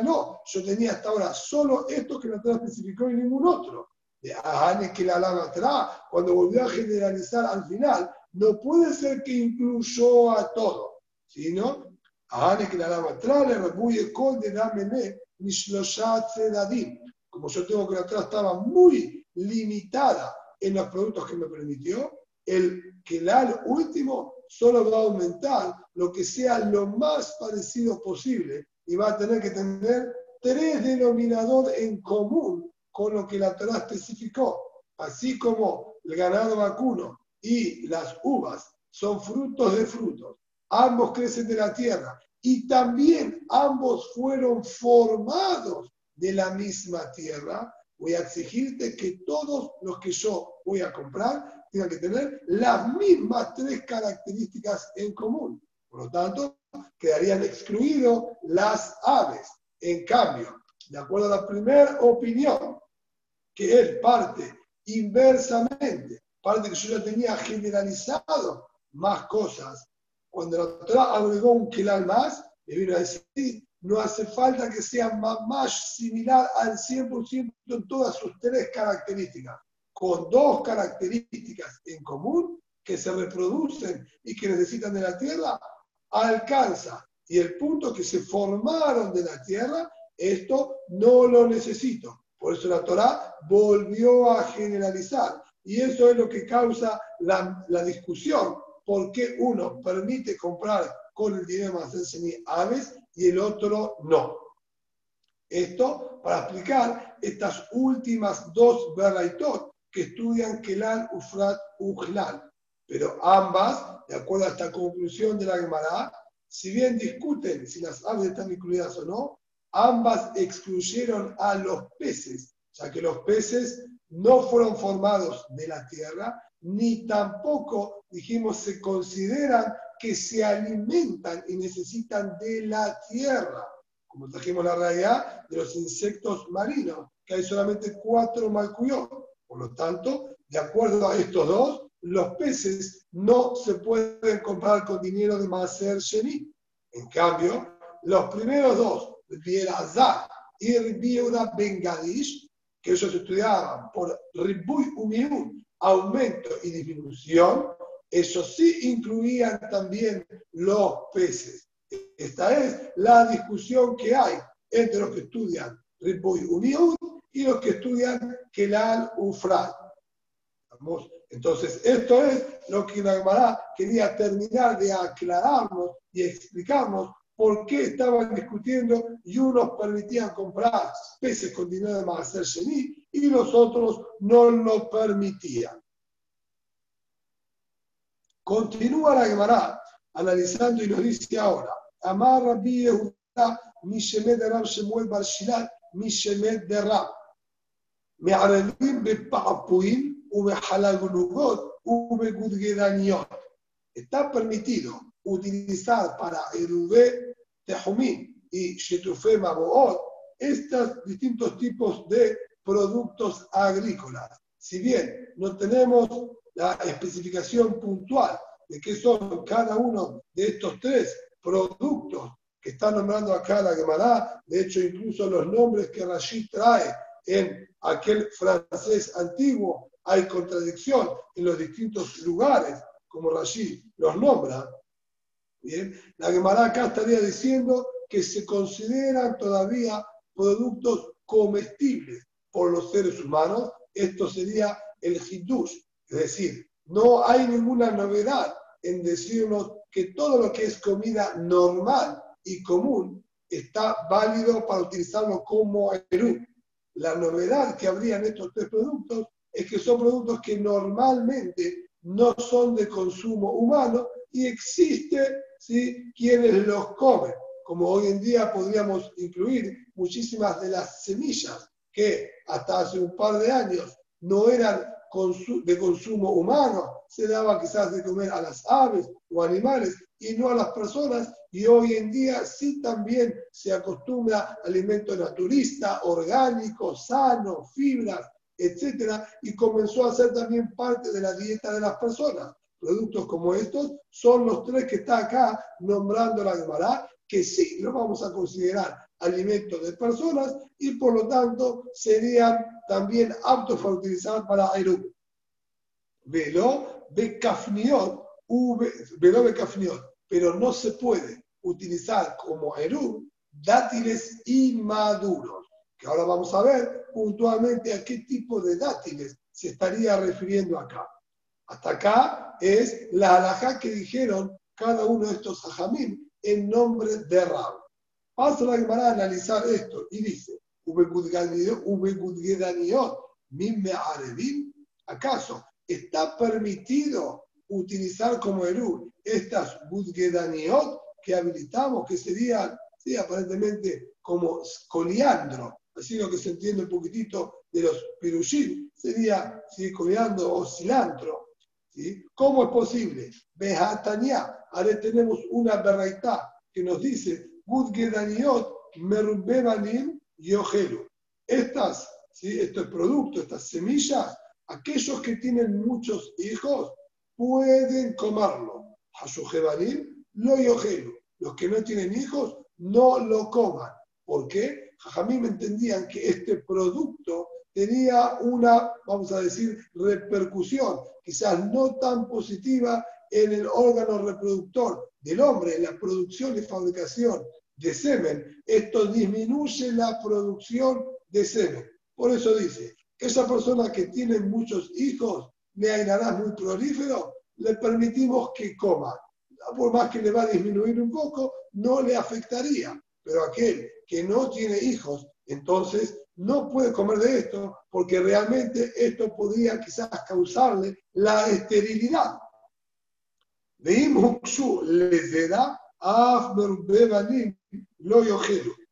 no. Yo tenía hasta ahora solo esto que la Torah especificó y ningún otro. De Hane atrás, cuando volvió a generalizar al final, no puede ser que incluyó a todo, sino Hane atrás, le rebuye con de Damene, Como yo tengo que la Torah estaba muy limitada en los productos que me permitió, el el último solo va a aumentar lo que sea lo más parecido posible y va a tener que tener tres denominadores en común con lo que la Torah especificó. Así como el ganado vacuno y las uvas son frutos de frutos, ambos crecen de la tierra y también ambos fueron formados de la misma tierra, voy a exigirte que todos los que yo voy a comprar tengan que tener las mismas tres características en común. Por lo tanto, quedarían excluidos las aves. En cambio, de acuerdo a la primera opinión, que él parte inversamente, parte que yo ya tenía generalizado más cosas, cuando la otra agregó un kilal más, le vino a decir, no hace falta que sea más similar al 100% en todas sus tres características, con dos características en común que se reproducen y que necesitan de la tierra, alcanza. Y el punto que se formaron de la tierra, esto no lo necesito. Por eso la Torah volvió a generalizar. Y eso es lo que causa la, la discusión. ¿Por qué uno permite comprar con el dinero más aves y el otro no. Esto para explicar estas últimas dos veraitot que estudian Kelal, Ufrat, Ujlal. Pero ambas, de acuerdo a esta conclusión de la Gemara, si bien discuten si las aves están incluidas o no, ambas excluyeron a los peces, ya que los peces no fueron formados de la tierra, ni tampoco, dijimos, se consideran que se alimentan y necesitan de la tierra, como trajimos la realidad de los insectos marinos, que hay solamente cuatro malcuyot. Por lo tanto, de acuerdo a estos dos, los peces no se pueden comprar con dinero de Maser Sheni. En cambio, los primeros dos, Bierazá y Ribiura Bengadish, que ellos estudiaban por Ribuy Umiun, aumento y disminución, eso sí incluían también los peces. Esta es la discusión que hay entre los que estudian Ribuy Umiun y los que estudian Kelal Ufrat. Entonces, esto es lo que Nagmará quería terminar de aclararnos y explicarnos por qué estaban discutiendo y unos permitían comprar peces con dinero de Mahaser Sheni y los otros no lo permitían. Continúa la Gemara analizando y nos dice ahora, Amar Rabbi Yehuda, Mishemet de Rab Shemuel Bar Shilat, Mishemet de Rab. מערבים בפעפועים ובחלגלוגות ובגודגדניות. Está permitido utilizar para Erubé, Tejumín y Shetufé Maboot estos distintos tipos de productos agrícolas. Si bien no tenemos la especificación puntual de qué son cada uno de estos tres productos que está nombrando acá la Gemara, de hecho incluso los nombres que Rashid trae en aquel francés antiguo hay contradicción en los distintos lugares, como Rashid los nombra. Bien, la Gemara acá estaría diciendo que se consideran todavía productos comestibles por los seres humanos. Esto sería el hidush, es decir, no hay ninguna novedad en decirnos que todo lo que es comida normal y común está válido para utilizarlo como Perú. La novedad que habría en estos tres productos es que son productos que normalmente no son de consumo humano y existe ¿sí? quienes los comen, como hoy en día podríamos incluir muchísimas de las semillas que hasta hace un par de años no eran de consumo humano, se daba quizás de comer a las aves o animales y no a las personas, y hoy en día sí también se acostumbra alimento naturista, orgánico, sano, fibras, etcétera, y comenzó a ser también parte de la dieta de las personas. Productos como estos son los tres que está acá nombrando la Gemara, que sí lo vamos a considerar alimentos de personas y por lo tanto serían también aptos para utilizar para Aerub. Velo becafniot, velo becafniot, pero no se puede utilizar como Aerub dátiles inmaduros, que ahora vamos a ver puntualmente a qué tipo de dátiles se estaría refiriendo acá. Hasta acá es la alajá que dijeron cada uno de estos hajamim en nombre de Rab. Pasa la Gemara a analizar esto y dice, ¿acaso está permitido utilizar como Eru estas budgedaniot que habilitamos, que serían, sí, aparentemente como coliandro, así lo que se entiende un poquitito de los pirushim, sería ¿sí? coliandro o cilantro. ¿sí? ¿Cómo es posible? Bejatania, ahora tenemos una berraitá que nos dice Budgedaniot Merbebanim Yogelu. Estas, ¿sí? estos productos, estas semillas, aquellos que tienen muchos hijos pueden comerlo. Hashujebanim lo Yogelu. Los que no tienen hijos no lo coman. ¿Por qué? Jajamim entendían que este producto tenía una, vamos a decir, repercusión, quizás no tan positiva en el órgano reproductor del hombre, en la producción y fabricación de semen. Esto disminuye la producción de semen. Por eso dice, esa persona que tiene muchos hijos, le ainará muy prolífero, le permitimos que coma. Por más que le va a disminuir un poco, no le afectaría. Pero aquel que no tiene hijos, entonces no puede comer de esto porque realmente esto podría quizás causarle la esterilidad. le da lo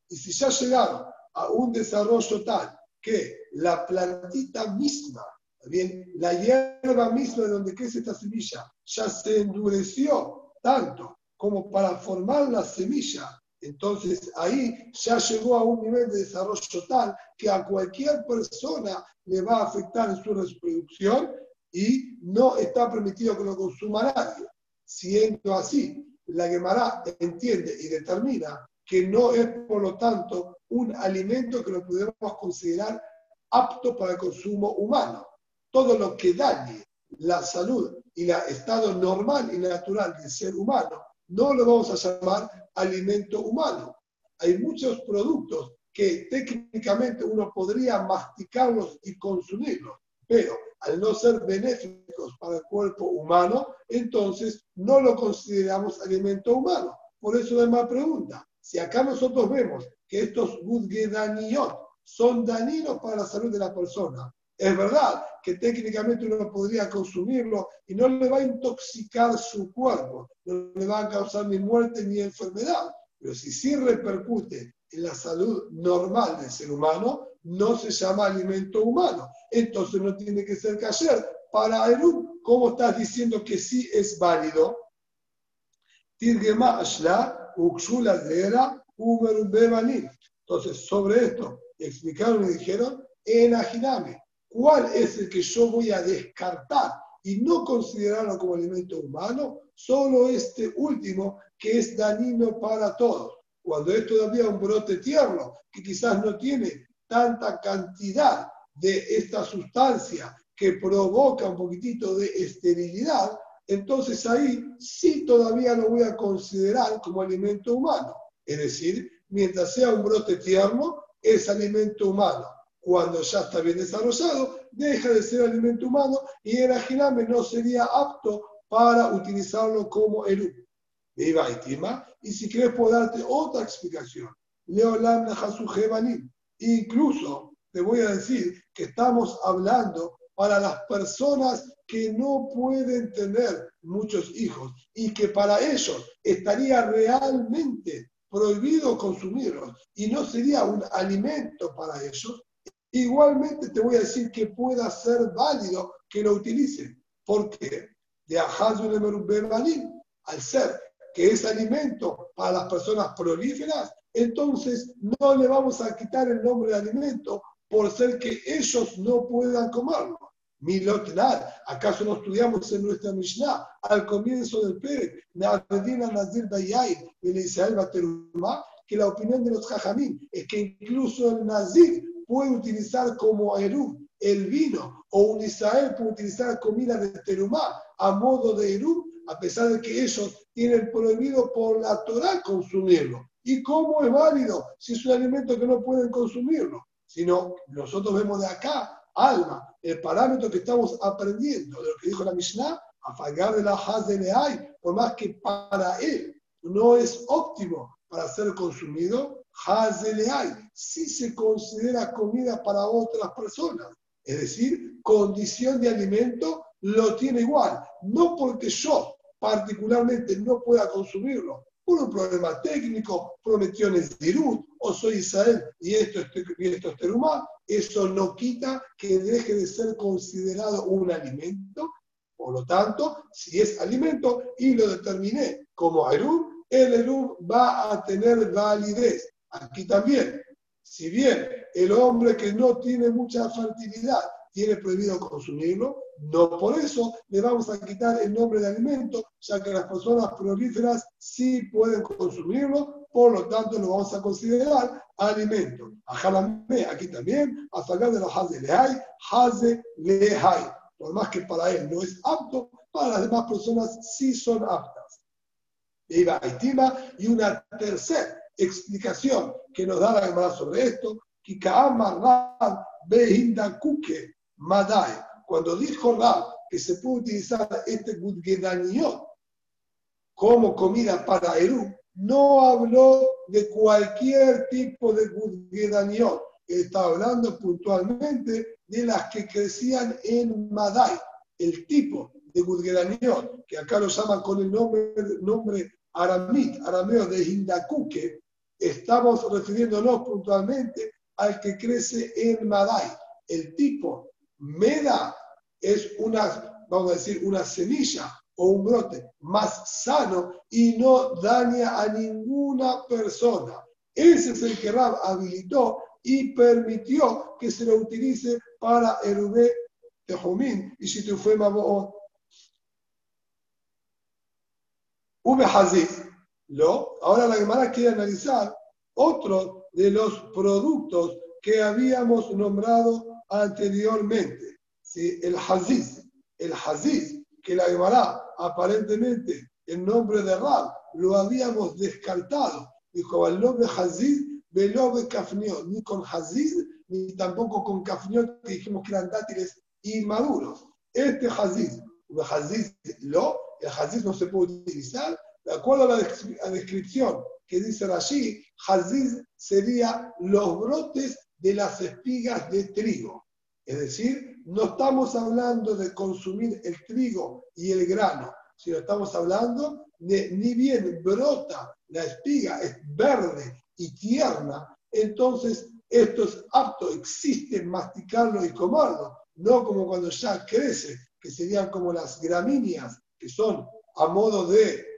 Y si ya llegaron a un desarrollo tal que la plantita misma, bien, la hierba misma de donde crece esta semilla, ya se endureció tanto como para formar la semilla, entonces ahí ya llegó a un nivel de desarrollo tal que a cualquier persona le va a afectar en su reproducción y no está permitido que lo consuma nadie. Siendo así, la Gemara entiende y determina que no es, por lo tanto, un alimento que lo podemos considerar apto para el consumo humano. Todo lo que dañe la salud y el estado normal y natural del ser humano, no lo vamos a llamar alimento humano. Hay muchos productos que técnicamente uno podría masticarlos y consumirlos, pero al no ser benéficos para el cuerpo humano, entonces no lo consideramos alimento humano. Por eso es más pregunta. Si acá nosotros vemos que estos budgedaniot son dañinos para la salud de la persona, es verdad que técnicamente uno podría consumirlo y no le va a intoxicar su cuerpo, no le va a causar ni muerte ni enfermedad, pero si sí repercute en la salud normal del ser humano, no se llama alimento humano. Entonces no tiene que ser cayer. Para Eru, ¿cómo estás diciendo que sí es válido? Entonces, sobre esto, explicaron y dijeron, en Ajiname, ¿cuál es el que yo voy a descartar y no considerarlo como alimento humano? Solo este último, que es dañino para todos. Cuando es todavía un brote tierno, que quizás no tiene tanta cantidad de esta sustancia que provoca un poquitito de esterilidad, entonces ahí sí todavía lo voy a considerar como alimento humano. Es decir, mientras sea un brote tierno, es alimento humano. Cuando ya está bien desarrollado, deja de ser alimento humano y el ajiname no sería apto para utilizarlo como eru. Y si quieres puedo darte otra explicación. Leolam Incluso te voy a decir que estamos hablando para las personas que no pueden tener muchos hijos y que para ellos estaría realmente prohibido consumirlos y no sería un alimento para ellos, igualmente te voy a decir que pueda ser válido que lo utilicen. porque De al ser que es alimento para las personas prolíferas, entonces no le vamos a quitar el nombre de alimento por ser que ellos no puedan comerlo. Milotnar, ¿acaso no estudiamos en nuestra Mishnah al comienzo del Pérez, Nazir que la opinión de los Jajamín es que incluso el Nazir puede utilizar como Eru el vino o un Israel puede utilizar comida de Terumá a modo de Eru, a pesar de que ellos tienen prohibido por la Torah consumirlo. ¿Y cómo es válido si es un alimento que no pueden consumirlo? Sino nosotros vemos de acá, alma, el parámetro que estamos aprendiendo de lo que dijo la Mishnah, a fallar de la haz de Leay, por más que para él no es óptimo para ser consumido, sí se considera comida para otras personas. Es decir, condición de alimento lo tiene igual. No porque yo particularmente no pueda consumirlo, por un problema técnico, prometiones de Irut, o soy Israel y esto, y esto es Terumá, eso no quita que deje de ser considerado un alimento. Por lo tanto, si es alimento y lo determiné como Erub, el Erub va a tener validez. Aquí también, si bien el hombre que no tiene mucha fertilidad tiene prohibido consumirlo, no por eso le vamos a quitar el nombre de alimento, ya que las personas prolíferas sí pueden consumirlo, por lo tanto lo vamos a considerar alimento. A aquí también, a sacar de la Haze Lehai, Haze Lehai. Por más que para él no es apto, para las demás personas sí son aptas. Y una tercera explicación que nos da la Gemara sobre esto, cuando dijo Rab que se puede utilizar este gudgedaniot como comida para Eru, no habló de cualquier tipo de gudgedaniot. Está hablando puntualmente de las que crecían en Madai, el tipo de gudgedaniot, que acá lo llaman con el nombre, nombre aramit, arameo de Hindakuke, estamos refiriéndonos puntualmente al que crece en Madai, el tipo Meda es una, vamos a decir, una semilla o un brote más sano y no daña a ninguna persona. Ese es el que Rab habilitó y permitió que se lo utilice para el Ube Tejumín y si tú fue Maboot. Ube Haziz. ¿No? Ahora la Gemara quiere analizar otro de los productos que habíamos nombrado anteriormente. ¿sí? El Haziz. El Haziz, que la Gemara aparentemente el nombre de Rab lo habíamos descartado. Dijo, el nombre Haziz, Velobe Kafniot, ni con Haziz, ni tampoco con Kafniot, que dijimos que eran dátiles inmaduros. Este Haziz, el Haziz lo, el Haziz no se puede utilizar, de acuerdo a la descripción que dice allí, Haziz sería los brotes de las espigas de trigo. Es decir, no estamos hablando de consumir el trigo y el grano, sino estamos hablando de ni bien brota la espiga, es verde y tierna, entonces esto es apto, existe masticarlo y comerlo, no como cuando ya crece, que serían como las gramíneas, que son a modo de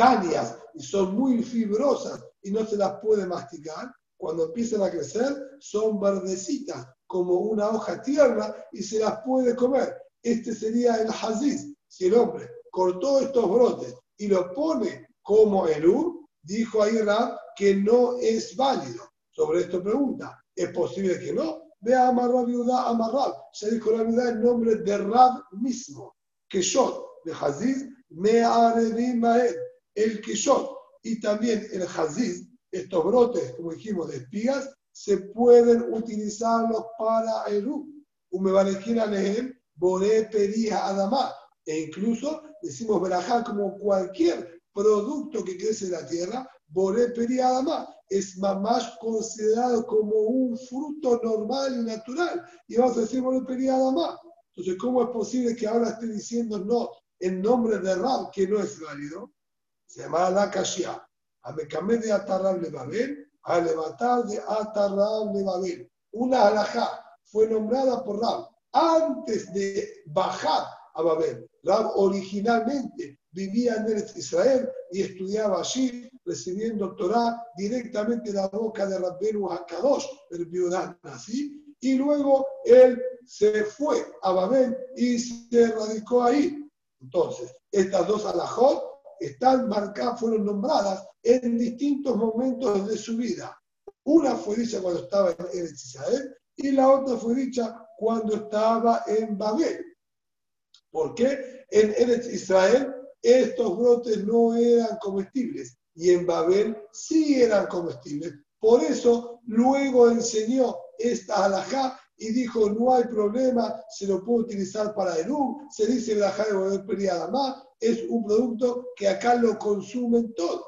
cañas y son muy fibrosas y no se las puede masticar, cuando empiezan a crecer son verdecitas como una hoja tierna y se las puede comer. Este sería el haziz. Si el hombre cortó estos brotes y lo pone como el ur, dijo ahí Rab que no es válido. Sobre esto pregunta, ¿es posible que no? Ve a amarrar viuda amarrar. Ya dijo la viuda el nombre de Rab mismo. Que yo, de Haziz, me haré maed. El Kishot y también el Haziz, estos brotes, como dijimos, de espigas, se pueden utilizarlos para el a leer Bore Perija Adamá. E incluso decimos Berajá como cualquier producto que crece en la tierra, Bore Perija Adamá. Es más considerado como un fruto normal y natural. Y vamos a decir Bore Perija Adamá. Entonces, ¿cómo es posible que ahora esté diciendo no en nombre de Rab que no es válido? Se llama la Kashia. A Mecamé de Atarrab le Babel, a levantar de Atarrab le Babel. Una alajá fue nombrada por Rab antes de bajar a Babel. Rab originalmente vivía en Israel y estudiaba allí, recibiendo Torah directamente de la boca de Rabbenu Hakadosh, el viudán así, y luego él se fue a Babel y se radicó ahí. Entonces, estas dos alajot están marcadas, fueron nombradas en distintos momentos de su vida. Una fue dicha cuando estaba en Israel y la otra fue dicha cuando estaba en Babel. ¿Por qué? En Eretz Israel estos brotes no eran comestibles y en Babel sí eran comestibles. Por eso luego enseñó esta alajá y dijo, no hay problema, se lo puede utilizar para el U, se dice alajá de Babel más, es un producto que acá lo consumen todos.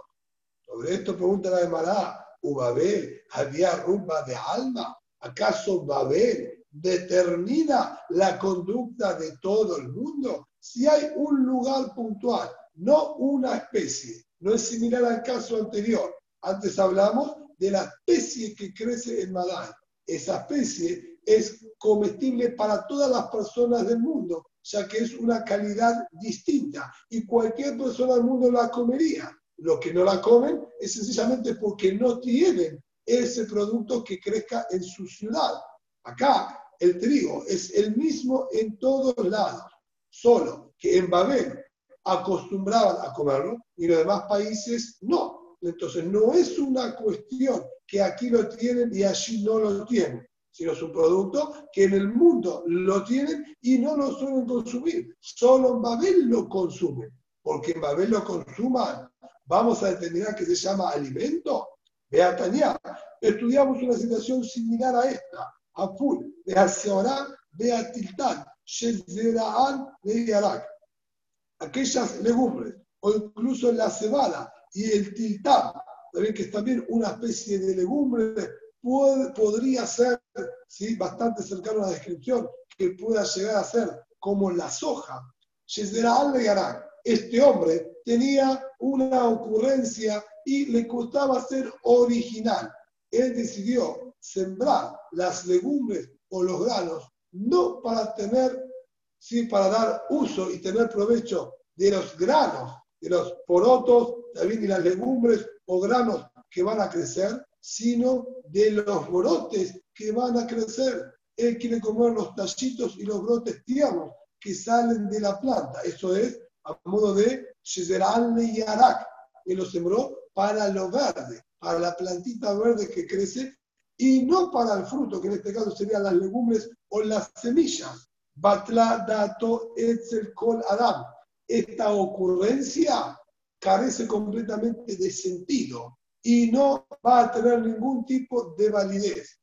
Sobre esto pregunta la de Mará, ¿Babel había rumba de alma? ¿Acaso Babel determina la conducta de todo el mundo? Si hay un lugar puntual, no una especie, no es similar al caso anterior. Antes hablamos de la especie que crece en Madán. Esa especie es comestible para todas las personas del mundo, ya que es una calidad distinta y cualquier persona del mundo la comería. Lo que no la comen es sencillamente porque no tienen ese producto que crezca en su ciudad. Acá el trigo es el mismo en todos lados, solo que en Babel acostumbraban a comerlo y los demás países no. Entonces no es una cuestión que aquí lo tienen y allí no lo tienen sino es un producto que en el mundo lo tienen y no lo suelen consumir. Solo en Babel lo consumen, porque en Babel lo consuman. Vamos a determinar que se llama alimento. Beatania, estudiamos una situación similar a esta. Apul, Beaseorán, Beatiltán, Shezeraan, Bearak. Aquellas legumbres, o incluso la cebada y el tiltán, también que es también una especie de legumbre podría ser ¿sí? bastante cercano a la descripción, que pueda llegar a ser como la soja. Este hombre tenía una ocurrencia y le costaba ser original. Él decidió sembrar las legumbres o los granos no para tener, sí, para dar uso y tener provecho de los granos, de los porotos, también y las legumbres o granos que van a crecer, sino de los brotes que van a crecer. Él quiere comer los tallitos y los brotes tiernos que salen de la planta. Eso es a modo de Shezeral y Arak. Él lo sembró para lo verde, para la plantita verde que crece y no para el fruto, que en este caso serían las legumbres o las semillas. Batla dato etzel kol adam. Esta ocurrencia carece completamente de sentido y no va a tener ningún tipo de validez.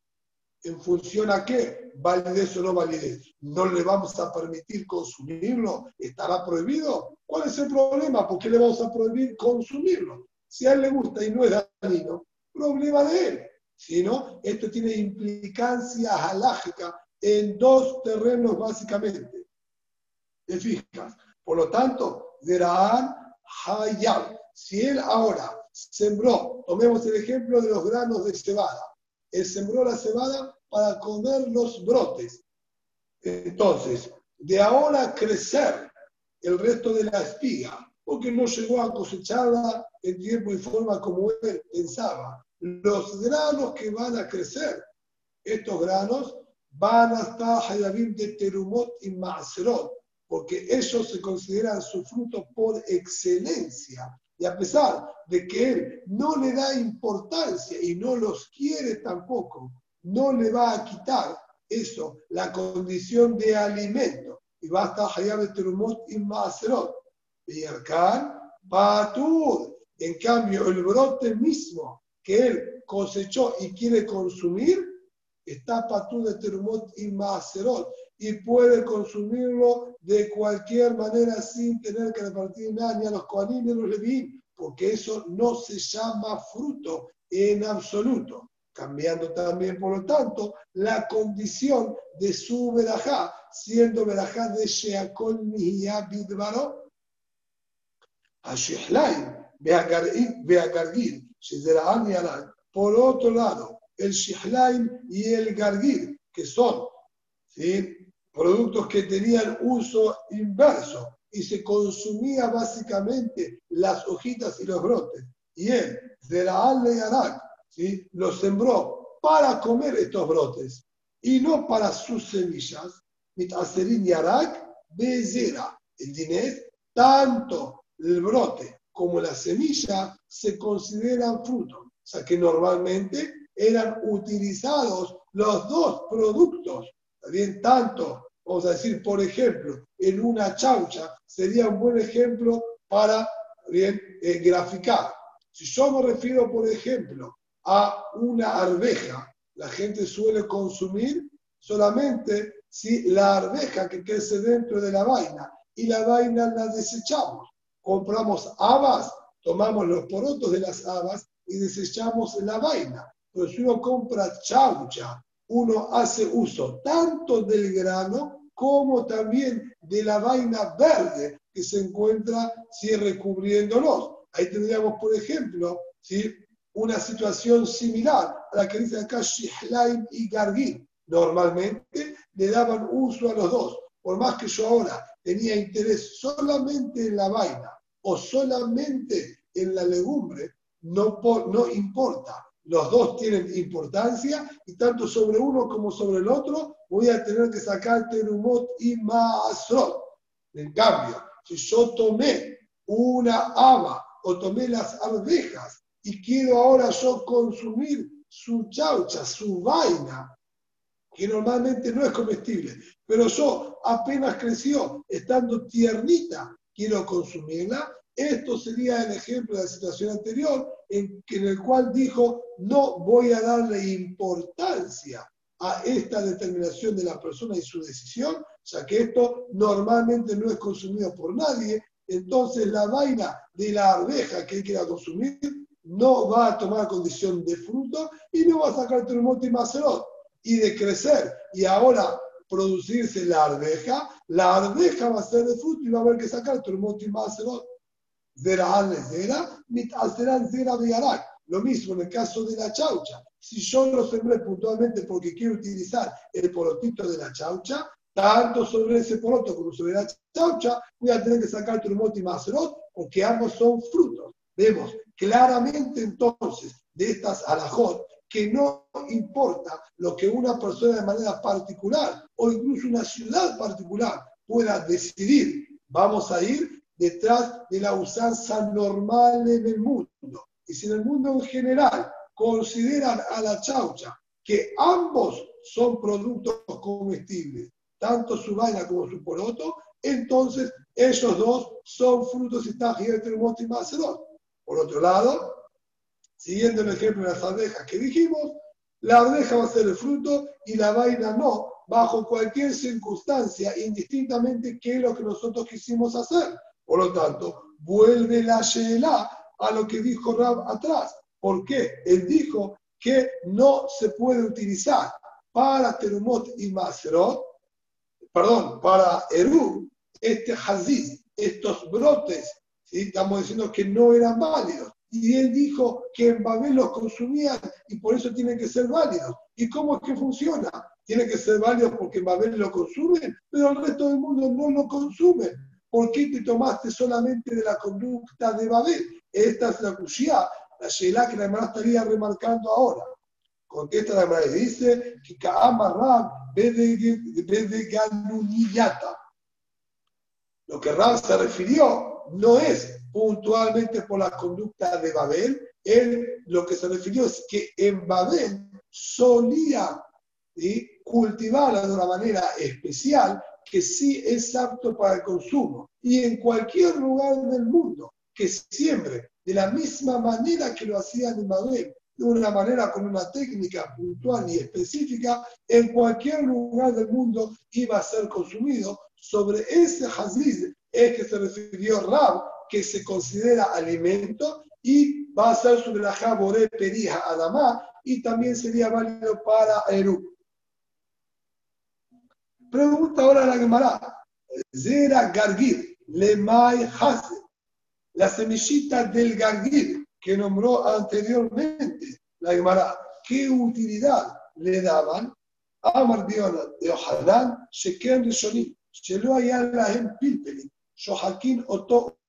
¿En función a qué? ¿Validez o no validez? ¿No le vamos a permitir consumirlo? ¿Estará prohibido? ¿Cuál es el problema? ¿Por qué le vamos a prohibir consumirlo? Si a él le gusta y no es dañino, problema de él. Si no, esto tiene implicancias alágicas en dos terrenos básicamente. ¿Te fijas? Por lo tanto, Zeraan Hayab. Si él ahora sembró, tomemos el ejemplo de los granos de cebada, él sembró la cebada para comer los brotes. Entonces, de ahora crecer el resto de la espiga, porque no llegó a cosecharla en tiempo y forma como él pensaba. Los granos que van a crecer, estos granos van a estar hayabim de terumot y maserot, porque ellos se consideran su fruto por excelencia. Y a pesar de que él no le da importancia y no los quiere tampoco, no le va a quitar eso, la condición de alimento. Y va a estar hayab terumot y maserot. Y patur. En cambio, el brote mismo que él cosechó y quiere consumir, está patur de terumot y maserot y puede consumirlo de cualquier manera sin tener que repartir nada ni a los coanim ni a los leví, porque eso no se llama fruto en absoluto. Cambiando también, por lo tanto, la condición de su verajá, siendo verajá de Sheakol y Alal. Por otro lado, el Shehlaim y el Gargir, que son ¿sí? Productos que tenían uso inverso y se consumía básicamente las hojitas y los brotes. Y él, de la y Arak, ¿sí? los sembró para comer estos brotes y no para sus semillas. Mitaserin y Arak, Bezera. El dinés, tanto el brote como la semilla se consideran frutos. O sea que normalmente eran utilizados los dos productos, bien tanto vamos a decir, por ejemplo, en una chaucha, sería un buen ejemplo para bien, eh, graficar. Si yo me refiero, por ejemplo, a una arveja, la gente suele consumir solamente si la arveja que crece dentro de la vaina y la vaina la desechamos. Compramos habas, tomamos los porotos de las habas y desechamos la vaina. Pero si uno compra chaucha, uno hace uso tanto del grano como también de la vaina verde que se encuentra ¿sí? recubriéndolos. Ahí tendríamos, por ejemplo, ¿sí? una situación similar a la que dice acá Shihlaim y Gargin. Normalmente le daban uso a los dos. Por más que yo ahora tenía interés solamente en la vaina o solamente en la legumbre, no importa los dos tienen importancia y tanto sobre uno como sobre el otro voy a tener que sacar terumot y maasrot. En cambio, si yo tomé una haba o tomé las arvejas y quiero ahora yo consumir su chaucha, su vaina, que normalmente no es comestible, pero yo apenas creció estando tiernita, quiero consumirla, esto sería el ejemplo de la situación anterior, en, en el cual dijo, no voy a darle importancia a esta determinación de la persona y su decisión, ya que esto normalmente no es consumido por nadie, entonces la vaina de la arveja que él quiera consumir no va a tomar condición de fruto y no va a sacar terremoto y macerot. Y de crecer y ahora producirse la arveja, la arveja va a ser de fruto y va a haber que sacar terremoto y macerot. Zera Zera, Mitaseran Zera Beyarak. Lo mismo en el caso de la chaucha. Si yo lo sembré puntualmente porque quiero utilizar el porotito de la chaucha, tanto sobre ese poroto como sobre la chaucha, voy a tener que sacar Trumot y Maserot, porque ambos son frutos. Vemos claramente entonces de estas alajot que no importa lo que una persona de manera particular o incluso una ciudad particular pueda decidir, vamos a ir detrás de la usanza normal en el mundo. Y si en el mundo en general consideran a la chaucha que ambos son productos comestibles, tanto su vaina como su poroto, entonces esos dos son frutos y y macedón. Por otro lado, siguiendo el ejemplo de las abejas que dijimos, la abeja va a ser el fruto y la vaina no, bajo cualquier circunstancia, indistintamente qué es lo que nosotros quisimos hacer. Por lo tanto, vuelve la Sheela a lo que dijo Rab atrás. ¿Por qué? Él dijo que no se puede utilizar para Terumot y Maserot, perdón, para Eru, este Haziz, estos brotes, estamos diciendo que no eran válidos. Y él dijo que en Babel los consumían y por eso tienen que ser válidos. ¿Y cómo es que funciona? Tiene que ser válidos porque en Babel lo consumen, pero el resto del mundo no lo consume. ¿Por qué te tomaste solamente de la conducta de Babel? Esta es la cuchilla, la Sheila que la hermana estaría remarcando ahora. Contesta la hermana y dice. Lo que Rab se refirió no es puntualmente por la conducta de Babel, él lo que se refirió es que en Babel solía cultivarla de una manera especial que sí es apto para el consumo. Y en cualquier lugar del mundo que siembre de la misma manera que lo hacían en Babel, de una manera con una técnica puntual y específica, en cualquier lugar del mundo iba a ser consumido. Sobre ese haziz es que se refirió Rab que se considera alimento y va a ser sobre la jabore perija adamá y también sería válido para Eru. Pregunta ahora la Gemara. Zera Gargir, Lemay Hase, la semillita del Gargir que nombró anteriormente la Gemara, ¿qué utilidad le daban? Amar de Ojalán, Sheken Rishonim, Shelo Ayalahem Pilpeli, Shohakin Oto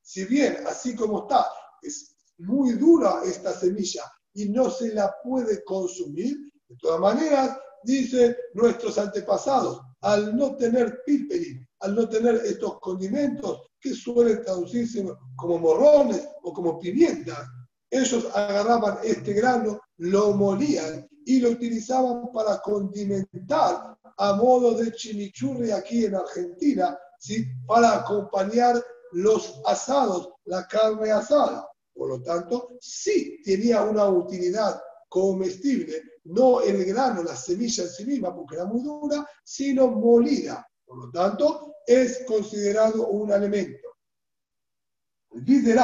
si bien, así como está, es muy dura esta semilla y no se la puede consumir, de todas maneras, dicen nuestros antepasados, al no tener pilpelín, al no tener estos condimentos que suelen traducirse como morrones o como pimientas, ellos agarraban este grano, lo molían y lo utilizaban para condimentar a modo de chimichurri aquí en Argentina, ¿sí? para acompañar los asados, la carne asada. Por lo tanto, sí tenía una utilidad comestible, no el grano, la semilla en sí misma, porque era muy dura, sino molida. Por lo tanto, es considerado un alimento. El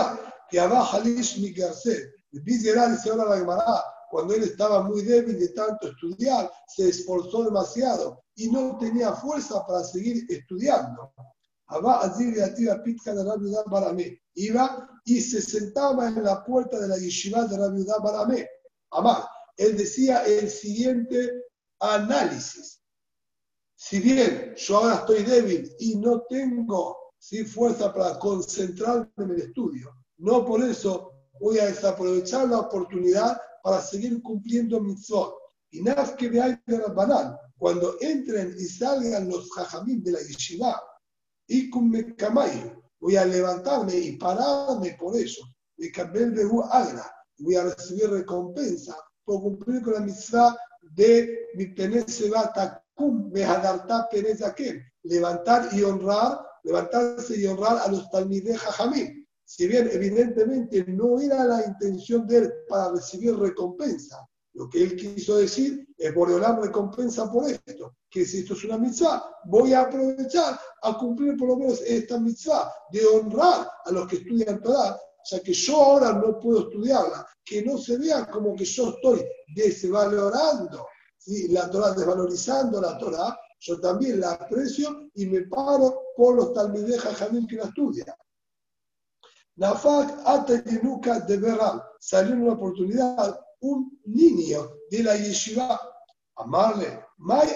que abajo mi Garcet, Bidera dice ahora la Gemara, cuando él estaba muy débil de tanto estudiar, se esforzó demasiado y no tenía fuerza para seguir estudiando. Iba y se sentaba en la puerta de la yeshiva de Rabbi Baramé. Amá, él decía el siguiente análisis. Si bien yo ahora estoy débil y no tengo fuerza para concentrarme en el estudio, no por eso voy a desaprovechar la oportunidad para seguir cumpliendo mitzvot. Y nada que veáis de Rabbanán, cuando entren y salgan los jajamim de la yeshiva, y con voy a levantarme y pararme por eso. Y voy a recibir recompensa por cumplir con la mitzvah de mi penezebatakum, mehadarta penezakem, levantar y honrar, levantarse y honrar a los talmideh. Si bien evidentemente no era la intención de él para recibir recompensa, lo que él quiso decir es Boreolam recompensa por esto, que si esto es una mitzvah, voy a aprovechar a cumplir por lo menos esta mitzvah de honrar a los que estudian Torah, ya que yo ahora no puedo estudiarla, que no se vea como que yo estoy desvalorando la Torah, desvalorizando la Torah, yo también la aprecio y me paro por los talmideja Jamil que la estudian. Nafak Ateluca de Beram salió en una oportunidad un niño de la yeshiva, amarle, Mai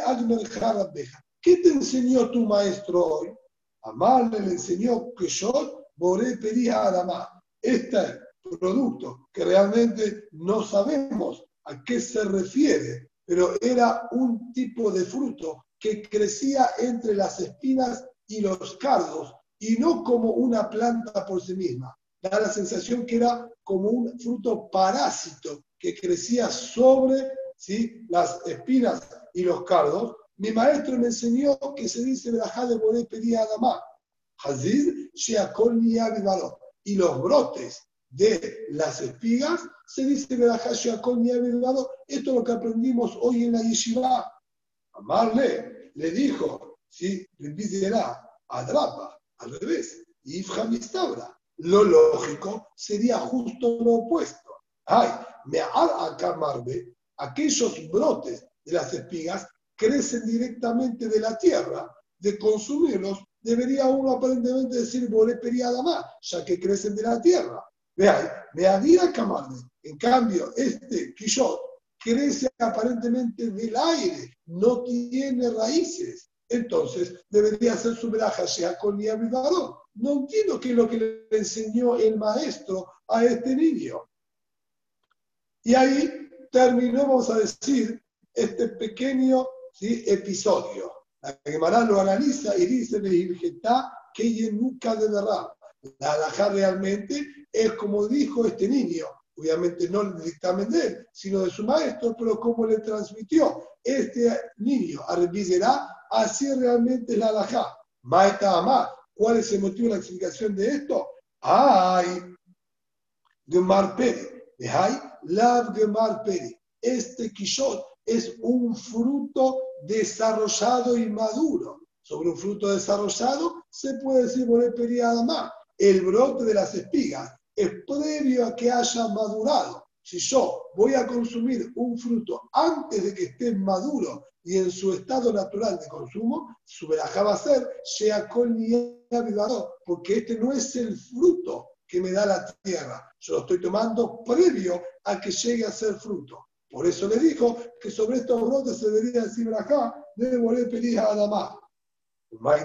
Beja. ¿Qué te enseñó tu maestro hoy? Amarle le enseñó que yo Boré pedía Adamá. Este producto que realmente no sabemos a qué se refiere, pero era un tipo de fruto que crecía entre las espinas y los cardos y no como una planta por sí misma. Da la sensación que era como un fruto parásito que crecía sobre ¿sí? las espinas y los cardos. Mi maestro me enseñó que se dice Berajá de Boré pedía Adamá. Haziz Sheakol Y los brotes de las espigas se dice Berajá Sheakol Esto es lo que aprendimos hoy en la Yeshiva. Amarle le dijo, ¿sí? Le Adrapa, al revés. Y Ifhamistabra. Lo lógico sería justo lo opuesto. Ay, me acamarbe, aquellos brotes de las espigas crecen directamente de la tierra, de consumirlos, debería uno aparentemente decir periada más, ya que crecen de la tierra. Vean, me había camarbe. En cambio, este quillot crece aparentemente del aire, no tiene raíces. Entonces, debería ser su veraja, sea con mi No entiendo qué es lo que le enseñó el maestro a este niño. Y ahí terminó, vamos a decir, este pequeño episodio. La Gemara lo analiza y dice, que ella nunca de. La alajá realmente es como dijo este niño, obviamente no dictamen de él, sino de su maestro, pero como le transmitió este niño a así realmente es la alajá. Maeta Amá, ¿cuál es el motivo de la explicación de esto? Ay, Gemar Pérez, hay Lav Gemar Pérez. Este quillot es un fruto desarrollado y maduro. Sobre un fruto desarrollado se puede decir periada más. El brote de las espigas es previo a que haya madurado. Si yo voy a consumir un fruto antes de que esté maduro y en su estado natural de consumo, su verajá va a ser porque este no es el fruto que me da la tierra. Yo lo estoy tomando previo a que llegue a ser fruto. Por eso le dijo que sobre estos brotes se debería decir acá, debe volver pedir a Adamá.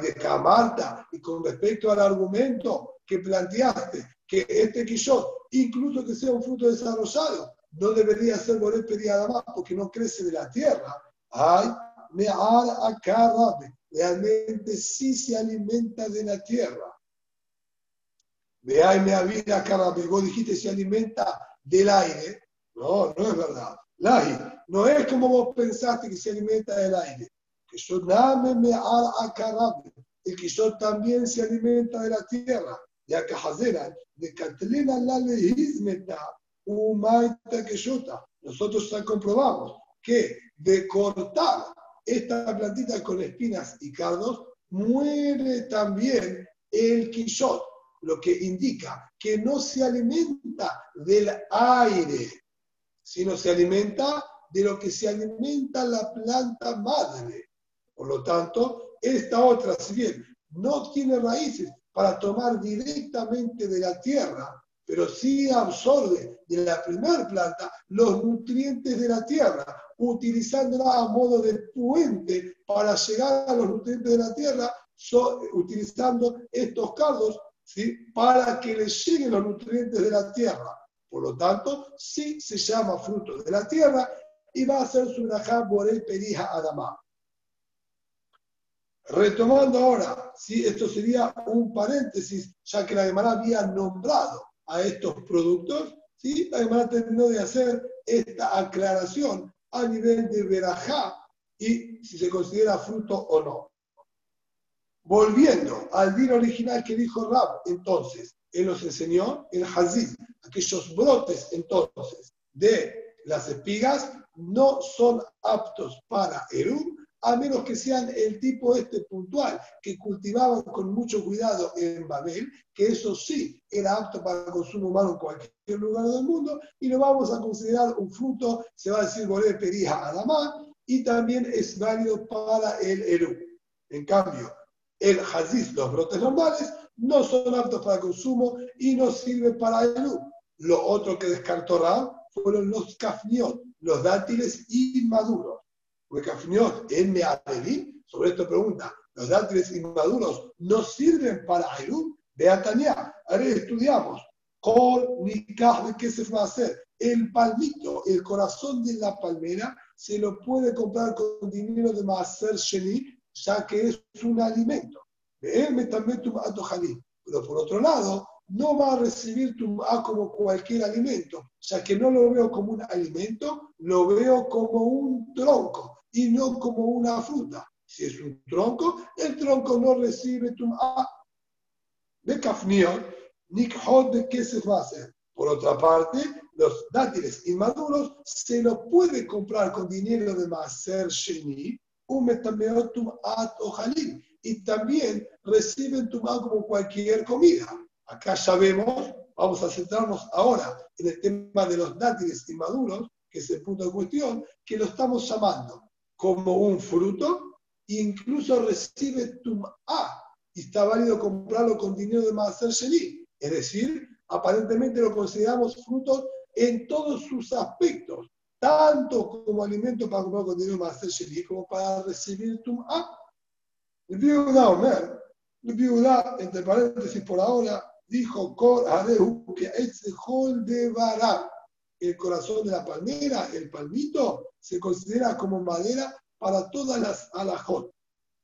de Camarta, y con respecto al argumento que planteaste, que este quillot, incluso que sea un fruto desarrollado, no debería ser volver pedir a Adamá porque no crece de la tierra. Ay, me acá realmente sí se alimenta de la tierra. Veáis, me avida carabe. Vos dijiste se alimenta del aire. No, no es verdad no es como vos pensaste que se alimenta del aire. Que yo dame me al El que también se alimenta de la tierra. Que Hazeran, de Catlina la lehismeta, umaita que Nosotros ya comprobamos que de cortar esta plantita con espinas y cardos, muere también el quillot, lo que indica que no se alimenta del aire, sino se alimenta de lo que se alimenta la planta madre. Por lo tanto, esta otra, si bien no tiene raíces para tomar directamente de la tierra, pero sí absorbe de la primera planta los nutrientes de la tierra, utilizándola a modo de puente para llegar a los nutrientes de la tierra, utilizando estos cardos para que le lleguen los nutrientes de la tierra. Por lo tanto, sí se llama fruto de la tierra y va a ser su por el perija adamá. Retomando ahora, ¿sí? esto sería un paréntesis, ya que la Gemara había nombrado a estos productos, ¿sí? la Gemara terminó de hacer esta aclaración a nivel de verajá y si se considera fruto o no. Volviendo al vino original que dijo Rab, entonces, él nos enseñó el hazid, aquellos brotes entonces de las espigas no son aptos para Erum, a menos que sean el tipo este puntual, que cultivaban con mucho cuidado en Babel, que eso sí era apto para el consumo humano en cualquier lugar del mundo, y lo vamos a considerar un fruto, se va a decir Boré Perija Adamá, y también es válido para el Erum. En cambio, el Haziz, los brotes normales, no son aptos para consumo y no sirven para el Lo otro que descartó Rab fueron los kafniot, los dátiles inmaduros. Huecafniot, en Mearevi, sobre esto pregunta, ¿los dátiles inmaduros no sirven para Ayrum? Beatania, ahora estudiamos. Kol Nikah de qué se va a hacer. El palmito, el corazón de la palmera, se lo puede comprar con dinero de Maaser Sheni, ya que es un alimento. Pero por otro lado, no va a recibir tu como cualquier alimento, ya que no lo veo como un alimento, lo veo como un tronco y no como una fruta. Si es un tronco, el tronco no recibe tu de Kafniot, Nikhot de qué se va a hacer. Por otra parte, los dátiles inmaduros se los puede comprar con dinero de Maser Sheni, un metameotum at ojalín, y también reciben tumá como cualquier comida. Acá ya vemos, vamos a centrarnos ahora en el tema de los dátiles inmaduros, que es el punto de cuestión, que lo estamos llamando como un fruto, e incluso recibe tumá, y está válido comprarlo con dinero de Maser Sheni. Es decir, aparentemente lo consideramos frutos en todos sus aspectos, tanto como alimento para comprar con dinero de Maser Sheni, como para recibir tumá. El viuda Omer, viuda, entre paréntesis por ahora, dijo Cor Adeu que el de Bará, el corazón de la palmera, el palmito, se considera como madera para todas las alajot.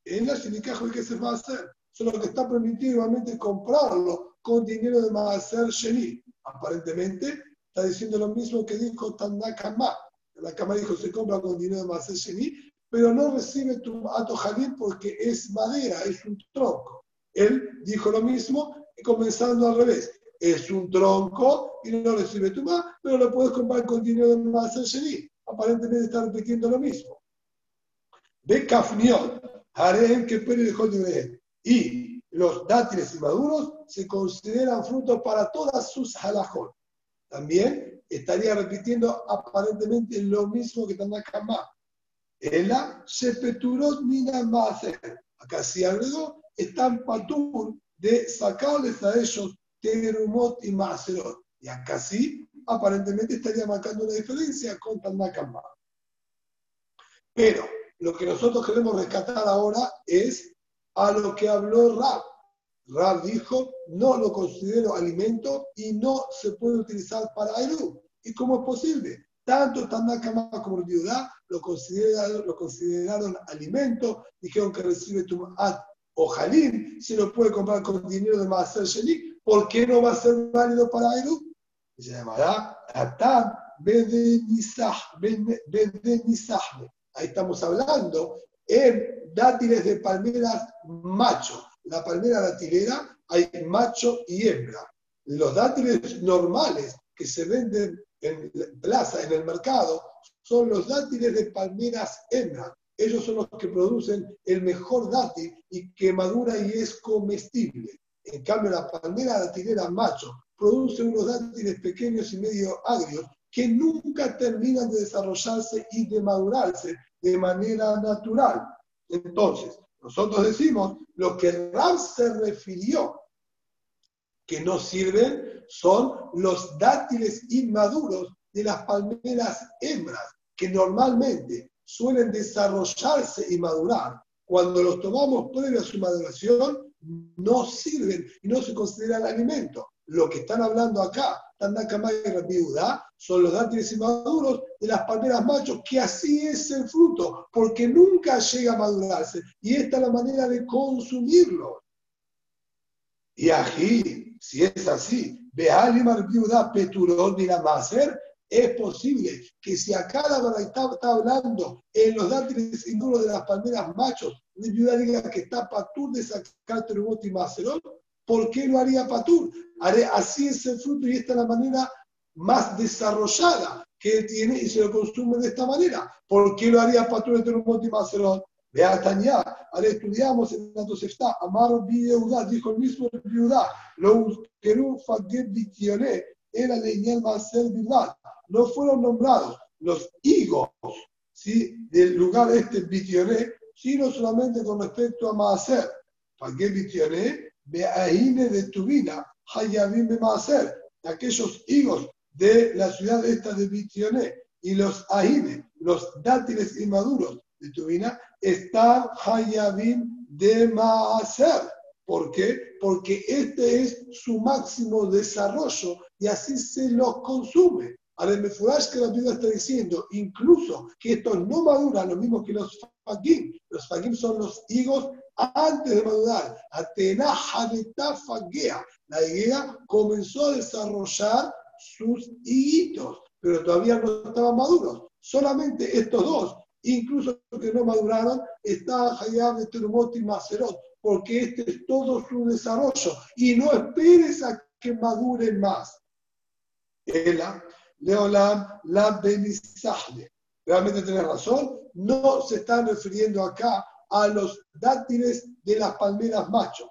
En la Shinikajo, ¿qué se va a hacer? Solo que está permitido igualmente comprarlo con dinero de Maaser Sheni. Aparentemente está diciendo lo mismo que dijo Tanakama. La cama dijo se compra con dinero de Maaser Sheni, pero no recibe tu ato porque es madera, es un tronco. Él dijo lo mismo, comenzando al revés. Es un tronco y no recibe tu pero lo puedes comprar con dinero de Maaser Sheni. Aparentemente está repitiendo lo mismo. Ve Kafniot, Harem que Peri dejó de y los dátiles inmaduros se consideran frutos para todas sus halajot. También estaría repitiendo aparentemente lo mismo que Tanakama. Ela Shepeturot Mina Maaser. Acá si agregó, están patur de sacarles a ellos Terumot y Maaserot. Y acá sí, aparentemente estaría marcando una diferencia con Tanakama. Pero lo que nosotros queremos rescatar ahora es a lo que habló Rab. Rab dijo, no lo considero alimento y no se puede utilizar para Eru. ¿Y cómo es posible? Tanto Tanakama como Viudá lo consideraron, lo consideraron alimento, dijeron que recibe Tumat o Jalín, se lo puede comprar con dinero de Maaser Sheni, ¿por qué no va a ser válido para Eru? Se llamará Atam Ahí estamos hablando en dátiles de palmeras macho. La palmera datilera hay macho y hembra. Los dátiles normales que se venden en plaza, en el mercado, son los dátiles de palmeras hembra. Ellos son los que producen el mejor dátil y que madura y es comestible. En cambio, la palmera datilera macho produce unos dátiles pequeños y medio agrios que nunca terminan de desarrollarse y de madurarse de manera natural. Entonces, nosotros decimos, lo que Rab se refirió que no sirven son los dátiles inmaduros de las palmeras hembras, que normalmente suelen desarrollarse y madurar. Cuando los tomamos previo a su maduración, no sirven y no se consideran alimento. Lo que están hablando acá Tanakama y viuda son los dátiles inmaduros de las palmeras machos, que así es el fruto, porque nunca llega a madurarse. Y esta es la manera de consumirlo. Y aquí, si es así, Behalimar viuda peturón la maser, es posible que si acá la verdad está, hablando en los dátiles inmaduros de las palmeras machos, de viuda diga que está patur de sacar terumot y macerón, ¿por qué lo haría Patur? así es el fruto y esta es la manera más desarrollada que tiene y se lo consume de esta manera. ¿Por qué lo haría Patur de Terumot y Macerot? Vea Tanya, ahora estudiamos en la está, Amar Biudá, dijo el mismo Biudá, lo Keru Faget Bitioné, era leñal Macer Bilbat, no fueron nombrados los higos ¿sí? del lugar este Bitioné, sino solamente con respecto a Macer. Faget Bitioné Beahine de Tubina, Hayabim Maaser, aquellos higos de la ciudad esta de Bitioné, y los ahine, los dátiles inmaduros de tu vina, están hayabim de maaser. ¿Por qué? Porque este es su máximo desarrollo y así se los consume. Al Mefurash que la Biblia está diciendo, incluso que estos no maduran, lo mismo que los fagim. Los fagim son los higos antes de madurar. Atena fagea. La higuera comenzó a desarrollar sus higuitos, pero todavía no estaban maduros. Solamente estos dos, incluso que no maduraron, está Hayab de y Macerot, porque este es todo su desarrollo. Y no esperes a que maduren más. Ela, Leolam, la Benisahle. Realmente tenés razón, no se están refiriendo acá a los dátiles de las palmeras machos.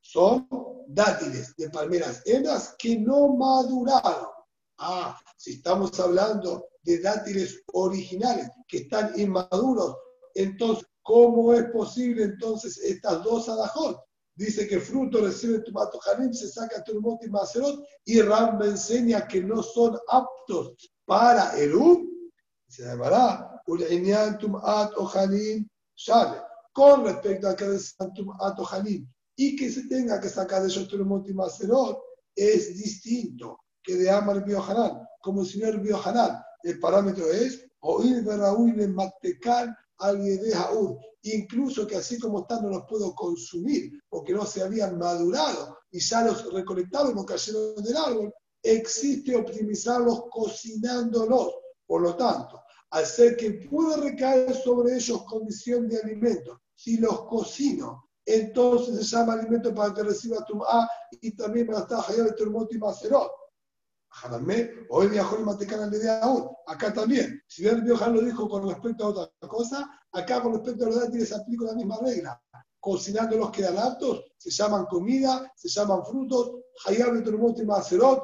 Son dátiles de palmeras hembras que no maduraron. Ah, si estamos hablando de dátiles originales que están inmaduros, entonces, ¿cómo es posible entonces estas dos adajot? Dice que fruto recibe tomato janim, se saca turmot y macerot, y Ram me enseña que no son aptos para el U. Se llamará Ul'inyan tumat o janim sale. Con respecto a que tumat o janim, y que se tenga que sacar de ellos turmot y macerot, es distinto que de Amar Biohanan, como el señor Biohanan. El parámetro es oír Raúl en Matecal al Aur. Incluso que así como están no los puedo consumir porque no se habían madurado y ya los recolectaron no cayeron del árbol, existe optimizarlos cocinándolos. Por lo tanto, al ser que puede recaer sobre ellos condición de alimento, si los cocino, entonces se llama alimento para que reciba tu A y también para estar de Turmot y Macerot. Hoy viajó el Matecán de aún. Acá también. Si bien Biohan lo dijo con respecto a otra cosa, acá con respecto a los dátiles aplico la misma regla. Cocinando los quedan aptos, se llaman comida, se llaman frutos, Hayab y Macerot,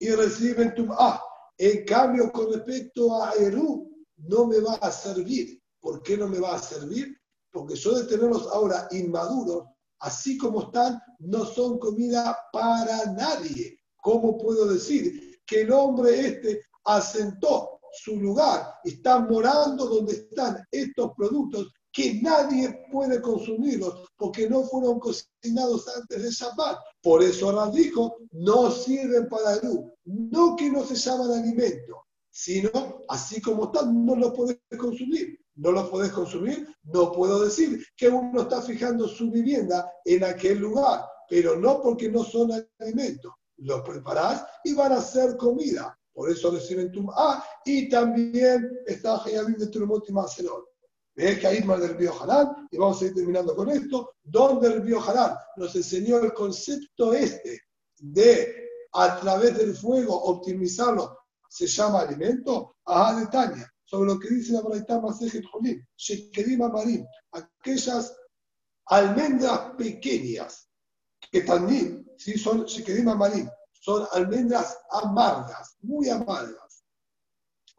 y reciben tu A. En cambio, con respecto a Eru, no me va a servir. ¿Por qué no me va a servir? Porque yo de tenerlos ahora inmaduros, así como están, no son comida para nadie. ¿Cómo puedo decir que el hombre este asentó su lugar, está morando donde están estos productos que nadie puede consumirlos porque no fueron cocinados antes de Shabbat. Por eso dijo, no sirven para luz. No que no se llaman alimento, sino así como están, no los podés consumir. No los podés consumir, no puedo decir que uno está fijando su vivienda en aquel lugar, pero no porque no son alimentos. Los preparás y van a ser comida. Por eso reciben tu A y también está Hayabim de Turmot y Macelón. Ves que más del Biojalán, y vamos a ir terminando con esto, donde el Biojalán nos enseñó el concepto este de a través del fuego optimizarlo, se llama alimento, a de sobre lo que dice la Braitá Masejet Jolín, Shekedim Amarim, aquellas almendras pequeñas, que también ¿sí? son Shekedim Amarim, son almendras amargas, muy amargas,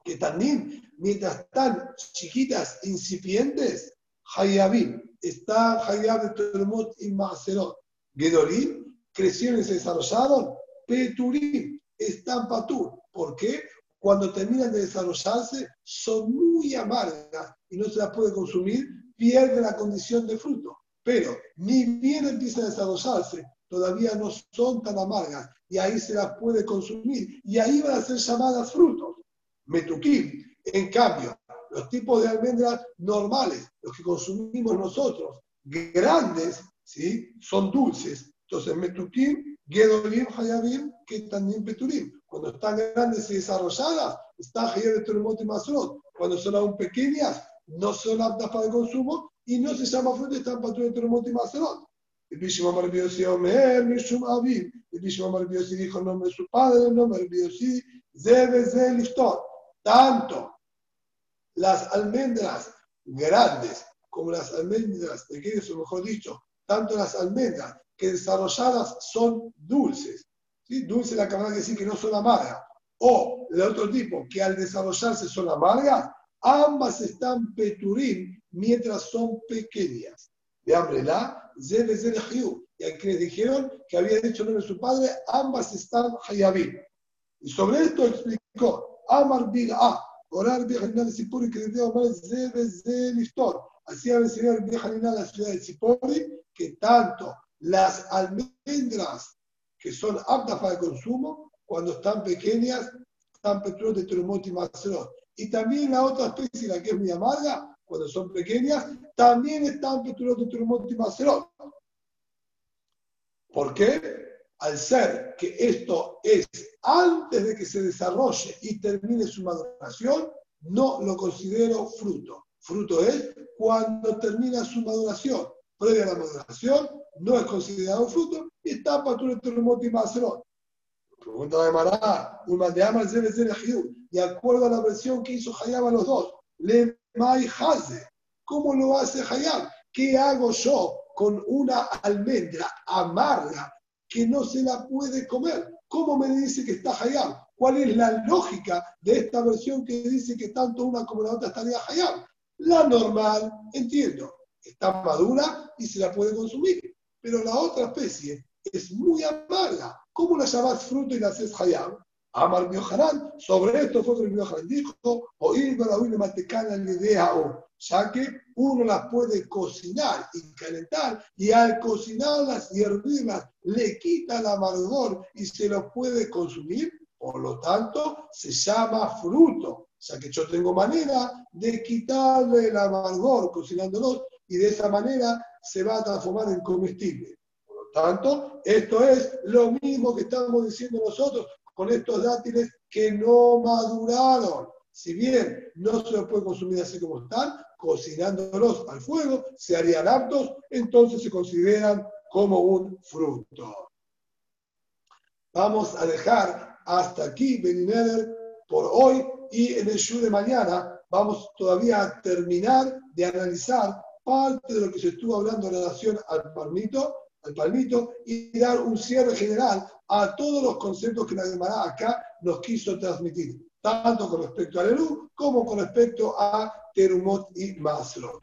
que también mientras están chiquitas, incipientes, Hayabim, está Hayab Termot y Macerot. Gedolim, crecieron y se desarrollaron. Peturim, están patur. ¿Por qué? Cuando terminan de desarrollarse, son muy amargas y no se las puede consumir, pierde la condición de fruto. Pero ni bien empiezan a desarrollarse, todavía no son tan amargas y ahí se las puede consumir y ahí van a ser llamadas frutos. Metukim, en cambio, los tipos de almendras normales, los que consumimos nosotros, grandes, ¿sí? son dulces. Entonces, metukim, gedolim, hayabim, que también peturim. Cuando están grandes y desarrolladas, está hayab de masrot. Cuando son aún pequeñas, no son aptas para el consumo y no se llama fruta, están para de terumot y masrot. El Bishim Amar Biosi Omer, Mishum. El Bishim Amar Biosi dijo el nombre de su padre, el nombre de Biosi, Zebe Ze Liftot. Tanto las almendras grandes como las almendras pequeñas, o mejor dicho, tanto las almendras que desarrolladas son dulces. ¿sí? Dulce la cámara que decir que no son amargas. O el otro tipo, que al desarrollarse son amargas, ambas están peturín mientras son pequeñas. De hambre la, y a quienes dijeron que había dicho nombre de su padre, ambas están hayabim. Y sobre esto explicó Amar Bil'a, orar vieja de Sipori que de Omar Zebe Liftor. Así a enseñar vieja en la ciudad de Sipori que tanto las almendras que son aptas para el consumo, cuando están pequeñas, están petros de Terumot y Macerot. Y también la otra especie, la que es muy amarga, cuando son pequeñas, también están de Terumot y Macerot. ¿Por qué? Al ser que esto es antes de que se desarrolle y termine su maduración, no lo considero fruto. Fruto es cuando termina su maduración. Previa a la maduración, no es considerado fruto y está tu y macerón. Pregunta de Mará, un mandeama de acuerdo a la versión que hizo Hayab a los dos, le. ¿Cómo lo hace Hayab? ¿Qué hago yo con una almendra amarga que no se la puede comer? ¿Cómo me dice que está Hayab? ¿Cuál es la lógica de esta versión que dice que tanto una como la otra estaría Hayab? La normal, entiendo, está madura y se la puede consumir pero la otra especie es muy amarga. ¿Cómo la llamas fruto y la haces hayab? Amar Biohanan, sobre esto fue que Biohanan dijo, oír la matecana la idea o, ya que uno las puede cocinar y calentar, y al cocinarlas y hervirlas le quita el amargor y se lo puede consumir, por lo tanto se llama fruto. O sea que yo tengo manera de quitarle el amargor cocinándolos y de esa manera se va a transformar en comestible. Por lo tanto, esto es lo mismo que estamos diciendo nosotros con estos dátiles que no maduraron. Si bien no se los puede consumir así como están, cocinándolos al fuego, se harían aptos, entonces se consideran como un fruto. Vamos a dejar hasta aquí Benineder por hoy y en el show de mañana vamos todavía a terminar de analizar parte de lo que se estuvo hablando en relación al palmito, al palmito y dar un cierre general a todos los conceptos que la Gemara acá nos quiso transmitir, tanto con respecto a Lelú como con respecto a Terumot y Maslo.